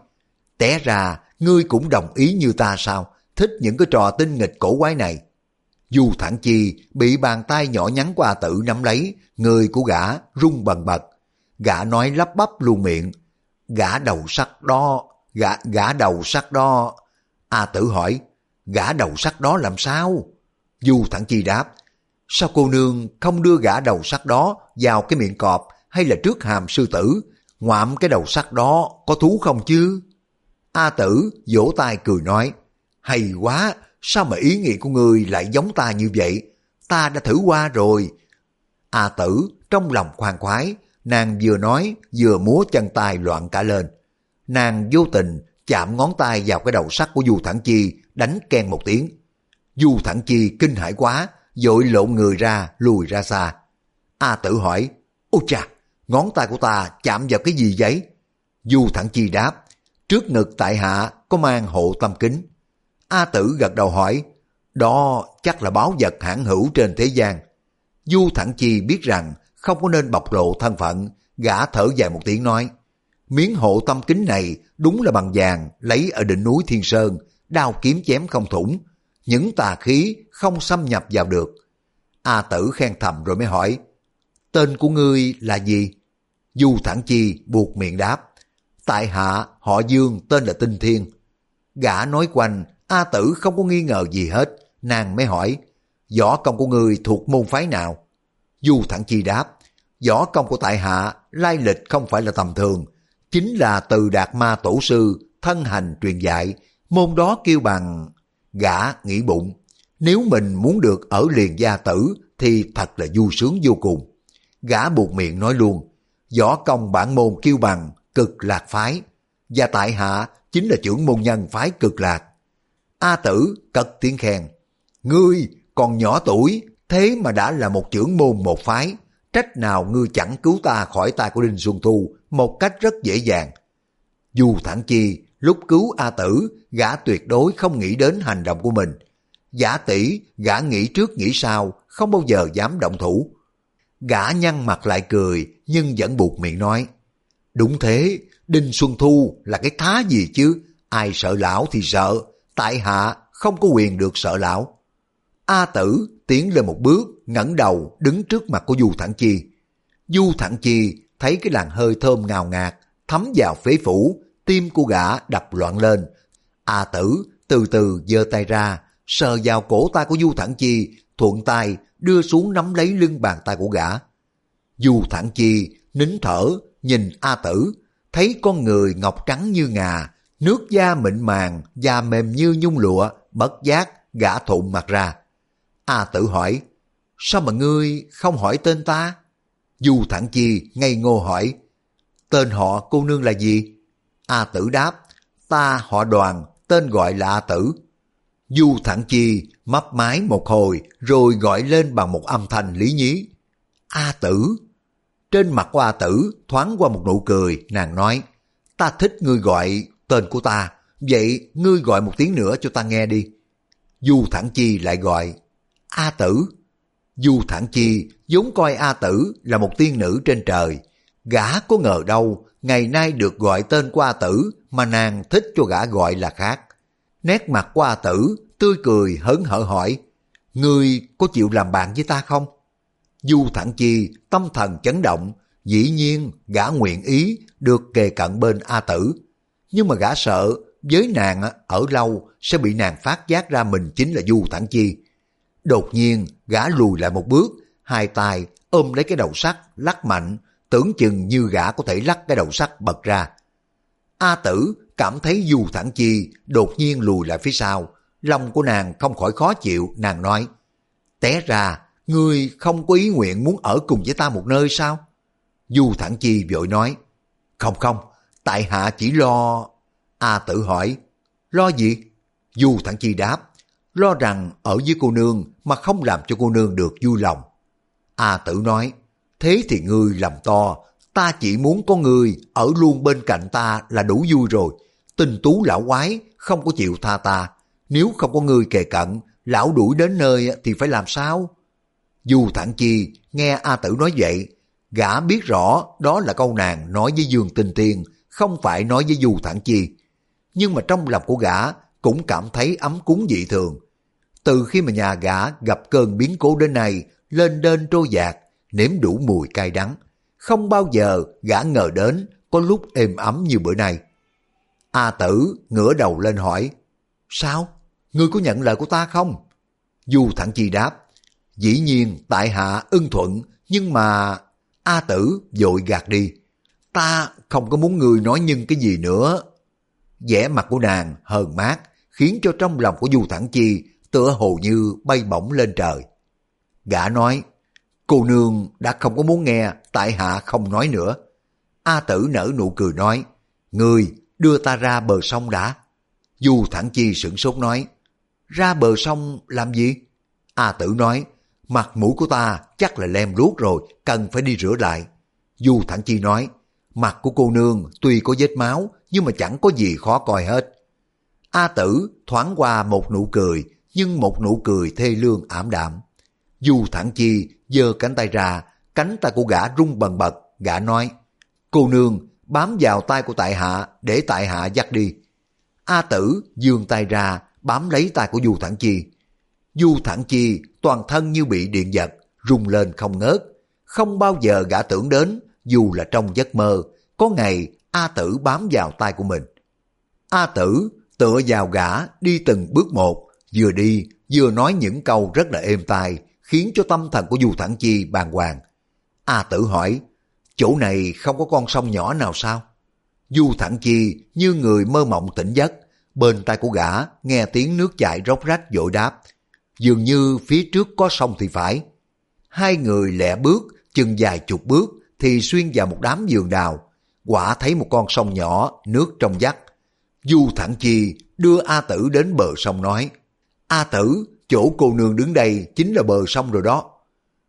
té ra ngươi cũng đồng ý như ta sao, thích những cái trò tinh nghịch cổ quái này. Du Thẳng Chi bị bàn tay nhỏ nhắn của A tử nắm lấy, người của gã rung bần bật. Gã nói lắp bắp luôn miệng, gã đầu sắt đó, gã, gã đầu sắt đó. A tử hỏi, gã đầu sắt đó làm sao? Du Thẳng Chi đáp, sao cô nương không đưa gã đầu sắt đó vào cái miệng cọp hay là trước hàm sư tử, ngoạm cái đầu sắt đó có thú không chứ? A tử vỗ tay cười nói, hay quá, sao mà ý nghĩ của người lại giống ta như vậy? Ta đã thử qua rồi. A tử trong lòng khoan khoái, nàng vừa nói vừa múa chân tay loạn cả lên. Nàng vô tình chạm ngón tay vào cái đầu sắt của Du Thẳng Chi, đánh ken một tiếng. Du Thẳng Chi kinh hãi quá, dội lộn người ra, lùi ra xa. A tử hỏi, ôi chà, ngón tay của ta chạm vào cái gì vậy? Du Thẳng Chi đáp, trước ngực tại hạ có mang hộ tâm kính. A tử gật đầu hỏi, đó chắc là báo vật hãng hữu trên thế gian. Du Thẳng Chi biết rằng không có nên bộc lộ thân phận, gã thở dài một tiếng nói, miếng hộ tâm kính này đúng là bằng vàng lấy ở đỉnh núi Thiên Sơn, đao kiếm chém không thủng, những tà khí không xâm nhập vào được. A tử khen thầm rồi mới hỏi, tên của ngươi là gì? Du Thẳng Chi buộc miệng đáp, tại hạ họ Dương tên là Tinh Thiên. Gã nói quanh, A tử không có nghi ngờ gì hết, nàng mới hỏi, võ công của ngươi thuộc môn phái nào? Du Thẳng Chi đáp, võ công của tại hạ lai lịch không phải là tầm thường, chính là từ đạt ma tổ sư, thân hành truyền dạy, môn đó kêu bằng... Gã nghĩ bụng, nếu mình muốn được ở liền gia tử thì thật là vui sướng vô cùng. Gã buộc miệng nói luôn, võ công bản môn kêu bằng cực lạc phái, và tại hạ chính là trưởng môn nhân phái cực lạc. A tử cất tiếng khen, ngươi còn nhỏ tuổi, thế mà đã là một trưởng môn một phái, trách nào ngươi chẳng cứu ta khỏi tay của Đinh Xuân Thu một cách rất dễ dàng. Dù thẳng chi, lúc cứu A tử, gã tuyệt đối không nghĩ đến hành động của mình. Giả tỷ, gã nghĩ trước nghĩ sau, không bao giờ dám động thủ. Gã nhăn mặt lại cười, nhưng vẫn buộc miệng nói. Đúng thế, Đinh Xuân Thu là cái thá gì chứ, ai sợ lão thì sợ, tại hạ không có quyền được sợ lão. A tử tiến lên một bước, ngẩng đầu đứng trước mặt của Du Thẳng Chi. Du Thẳng Chi thấy cái làn hơi thơm ngào ngạt, thấm vào phế phủ, tim của gã đập loạn lên. A tử từ từ giơ tay ra, sờ vào cổ tay của Du Thẳng Chi, thuận tay đưa xuống nắm lấy lưng bàn tay của gã. Du Thẳng Chi nín thở, nhìn A tử, thấy con người ngọc trắng như ngà, nước da mịn màng, da mềm như nhung lụa, bất giác, gã thụn mặt ra. A tử hỏi, sao mà ngươi không hỏi tên ta? Du Thẳng Chi ngây ngô hỏi, tên họ cô nương là gì? A tử đáp, ta họ đoàn, tên gọi là A tử. Du Thẳng Chi mấp mái một hồi rồi gọi lên bằng một âm thanh lý nhí. A tử. Trên mặt của A tử thoáng qua một nụ cười, nàng nói, ta thích ngươi gọi tên của ta, vậy ngươi gọi một tiếng nữa cho ta nghe đi. Du Thẳng Chi lại gọi, A tử. Du Thẳng Chi vốn coi A tử là một tiên nữ trên trời, gã có ngờ đâu ngày nay được gọi tên của A tử mà nàng thích cho gã gọi là khác. Nét mặt của A tử tươi cười hớn hở hỏi, Ngươi có chịu làm bạn với ta không? Du Thẳng Chi tâm thần chấn động, dĩ nhiên gã nguyện ý được kề cận bên A tử. Nhưng mà gã sợ với nàng ở lâu sẽ bị nàng phát giác ra mình chính là Du Thẳng Chi. Đột nhiên gã lùi lại một bước, hai tay ôm lấy cái đầu sắt lắc mạnh, tưởng chừng như gã có thể lắc cái đầu sắt bật ra. A tử cảm thấy dù Thẳng Chi đột nhiên lùi lại phía sau, lòng của nàng không khỏi khó chịu, nàng nói, té ra, ngươi không có ý nguyện muốn ở cùng với ta một nơi sao? Du Thẳng Chi vội nói, không không, tại hạ chỉ lo... A tử hỏi, lo gì? Du Thẳng Chi đáp, lo rằng ở với cô nương mà không làm cho cô nương được vui lòng. A tử nói, thế thì ngươi làm to, ta chỉ muốn có người ở luôn bên cạnh ta là đủ vui rồi. Tình tú lão quái không có chịu tha ta, nếu không có người kề cận, lão đuổi đến nơi thì phải làm sao? Dù thẳng chi nghe A Tử nói vậy, gã biết rõ đó là câu nàng nói với Dương Tinh Tiên, không phải nói với Du Thẳng Chi. Nhưng mà trong lòng của gã cũng cảm thấy ấm cúng dị thường. Từ khi mà nhà gã gặp cơn biến cố đến nay, lên đên trôi dạt, nếm đủ mùi cay đắng. Không bao giờ gã ngờ đến có lúc êm ấm như bữa nay. A tử ngửa đầu lên hỏi, Sao? Ngươi có nhận lời của ta không? Du Thẳng Chi đáp, Dĩ nhiên tại hạ ưng thuận, nhưng mà... A tử dội gạt đi. Ta không có muốn người nói nhưng cái gì nữa. vẻ mặt của nàng hờn mát, khiến cho trong lòng của Du Thẳng Chi tựa hồ như bay bổng lên trời. Gã nói, cô nương đã không có muốn nghe, tại hạ không nói nữa. A tử nở nụ cười nói, người đưa ta ra bờ sông đã. Du Thẳng Chi sửng sốt nói, ra bờ sông làm gì? A tử nói, mặt mũi của ta chắc là lem luốt rồi, cần phải đi rửa lại. Du Thẳng Chi nói, mặt của cô nương tuy có vết máu, nhưng mà chẳng có gì khó coi hết. A tử thoáng qua một nụ cười, nhưng một nụ cười thê lương ảm đạm. Du Thẳng Chi giơ cánh tay ra, cánh tay của gã rung bần bật, gã nói, cô nương bám vào tay của tại hạ để tại hạ dắt đi. A tử dương tay ra, bám lấy tay của Du Thẳng Chi. Du Thẳng Chi toàn thân như bị điện giật, rung lên không ngớt. Không bao giờ gã tưởng đến, dù là trong giấc mơ, có ngày A Tử bám vào tay của mình. A Tử tựa vào gã đi từng bước một, vừa đi vừa nói những câu rất là êm tai, khiến cho tâm thần của Du Thẳng Chi bàng hoàng. A Tử hỏi, chỗ này không có con sông nhỏ nào sao? Du Thẳng Chi như người mơ mộng tỉnh giấc, bên tai của gã nghe tiếng nước chảy róc rách dội đáp, dường như phía trước có sông thì phải. Hai người lẹ bước, chừng dài chục bước thì xuyên vào một đám vườn đào, quả thấy một con sông nhỏ, nước trong vắt. Du Thẳng Chi đưa A Tử đến bờ sông nói, A Tử, chỗ cô nương đứng đây chính là bờ sông rồi đó.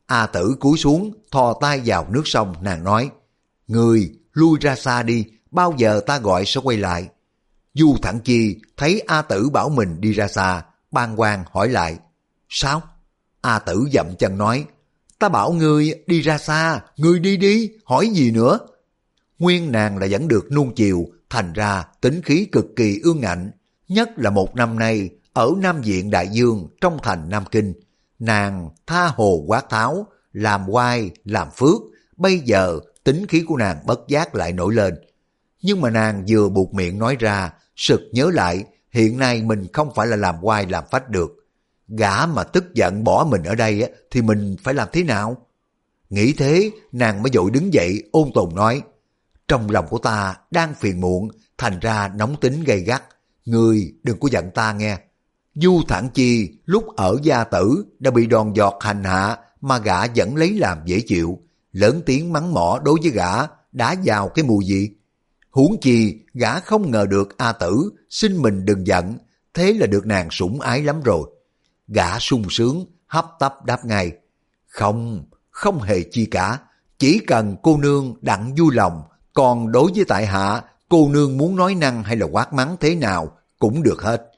A Tử cúi xuống, thò tay vào nước sông, nàng nói, Người, lui ra xa đi, bao giờ ta gọi sẽ quay lại. Du Thẳng Chi thấy A Tử bảo mình đi ra xa, ban quan hỏi lại, Sao? A Tử dậm chân nói, ta bảo ngươi đi ra xa, ngươi đi đi, hỏi gì nữa? Nguyên nàng là vẫn được nuông chiều, thành ra tính khí cực kỳ ương ngạnh, nhất là một năm nay ở Nam diện Đại Dương trong thành Nam Kinh, nàng tha hồ quát tháo, làm oai, làm phước, bây giờ tính khí của nàng bất giác lại nổi lên. Nhưng mà nàng vừa buộc miệng nói ra, sực nhớ lại, hiện nay mình không phải là làm oai làm phách được, gã mà tức giận bỏ mình ở đây thì mình phải làm thế nào? Nghĩ thế, nàng mới dội đứng dậy ôn tồn nói, trong lòng của ta đang phiền muộn, thành ra nóng tính gây gắt, người đừng có giận ta nghe. Du Thản Chi lúc ở gia tử đã bị đòn giọt hành hạ mà gã vẫn lấy làm dễ chịu, lớn tiếng mắng mỏ đối với gã đã vào cái mùi gì. Huống chi gã không ngờ được A Tử xin mình đừng giận, thế là được nàng sủng ái lắm rồi. Gã sung sướng, hấp tấp đáp ngay. Không, không hề chi cả. Chỉ cần cô nương đặng vui lòng. Còn đối với tại hạ, cô nương muốn nói năng hay là quát mắng thế nào cũng được hết.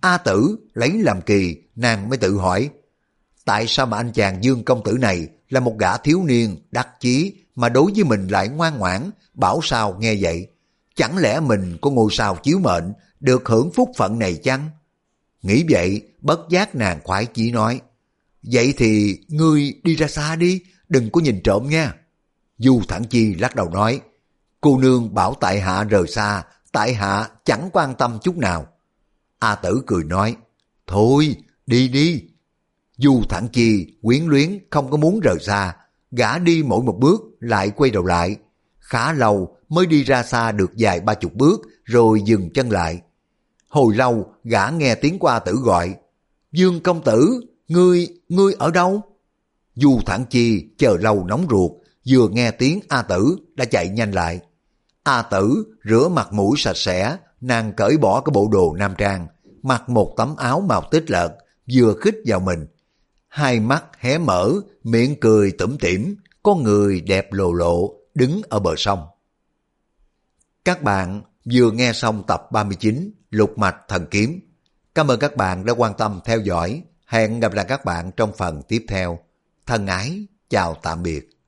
A tử lấy làm kỳ, nàng mới tự hỏi. Tại sao mà anh chàng Dương công tử này là một gã thiếu niên, đắc chí mà đối với mình lại ngoan ngoãn, bảo sao nghe vậy? Chẳng lẽ mình có ngôi sao chiếu mệnh, được hưởng phúc phận này chăng? Nghĩ vậy, bất giác nàng khoái chỉ nói, Vậy thì ngươi đi ra xa đi, đừng có nhìn trộm nha. Du Thẳng Chi lắc đầu nói, cô nương bảo tại hạ rời xa, tại hạ chẳng quan tâm chút nào. A tử cười nói, thôi, đi đi. Dù Thẳng Chi quyến luyến không có muốn rời xa, gã đi mỗi một bước lại quay đầu lại. Khá lâu mới đi ra xa được vài ba chục bước rồi dừng chân lại. Hồi lâu gã nghe tiếng qua tử gọi. Dương công tử, ngươi, ngươi ở đâu? Dù thẳng chi chờ lâu nóng ruột, vừa nghe tiếng A tử đã chạy nhanh lại. A tử rửa mặt mũi sạch sẽ, nàng cởi bỏ cái bộ đồ nam trang, mặc một tấm áo màu tích lợt, vừa khích vào mình. Hai mắt hé mở, miệng cười tủm tỉm, con người đẹp lồ lộ, đứng ở bờ sông. Các bạn vừa nghe xong tập 39 Lục Mạch Thần Kiếm. Cảm ơn các bạn đã quan tâm theo dõi. Hẹn gặp lại các bạn trong phần tiếp theo. Thân ái, chào tạm biệt.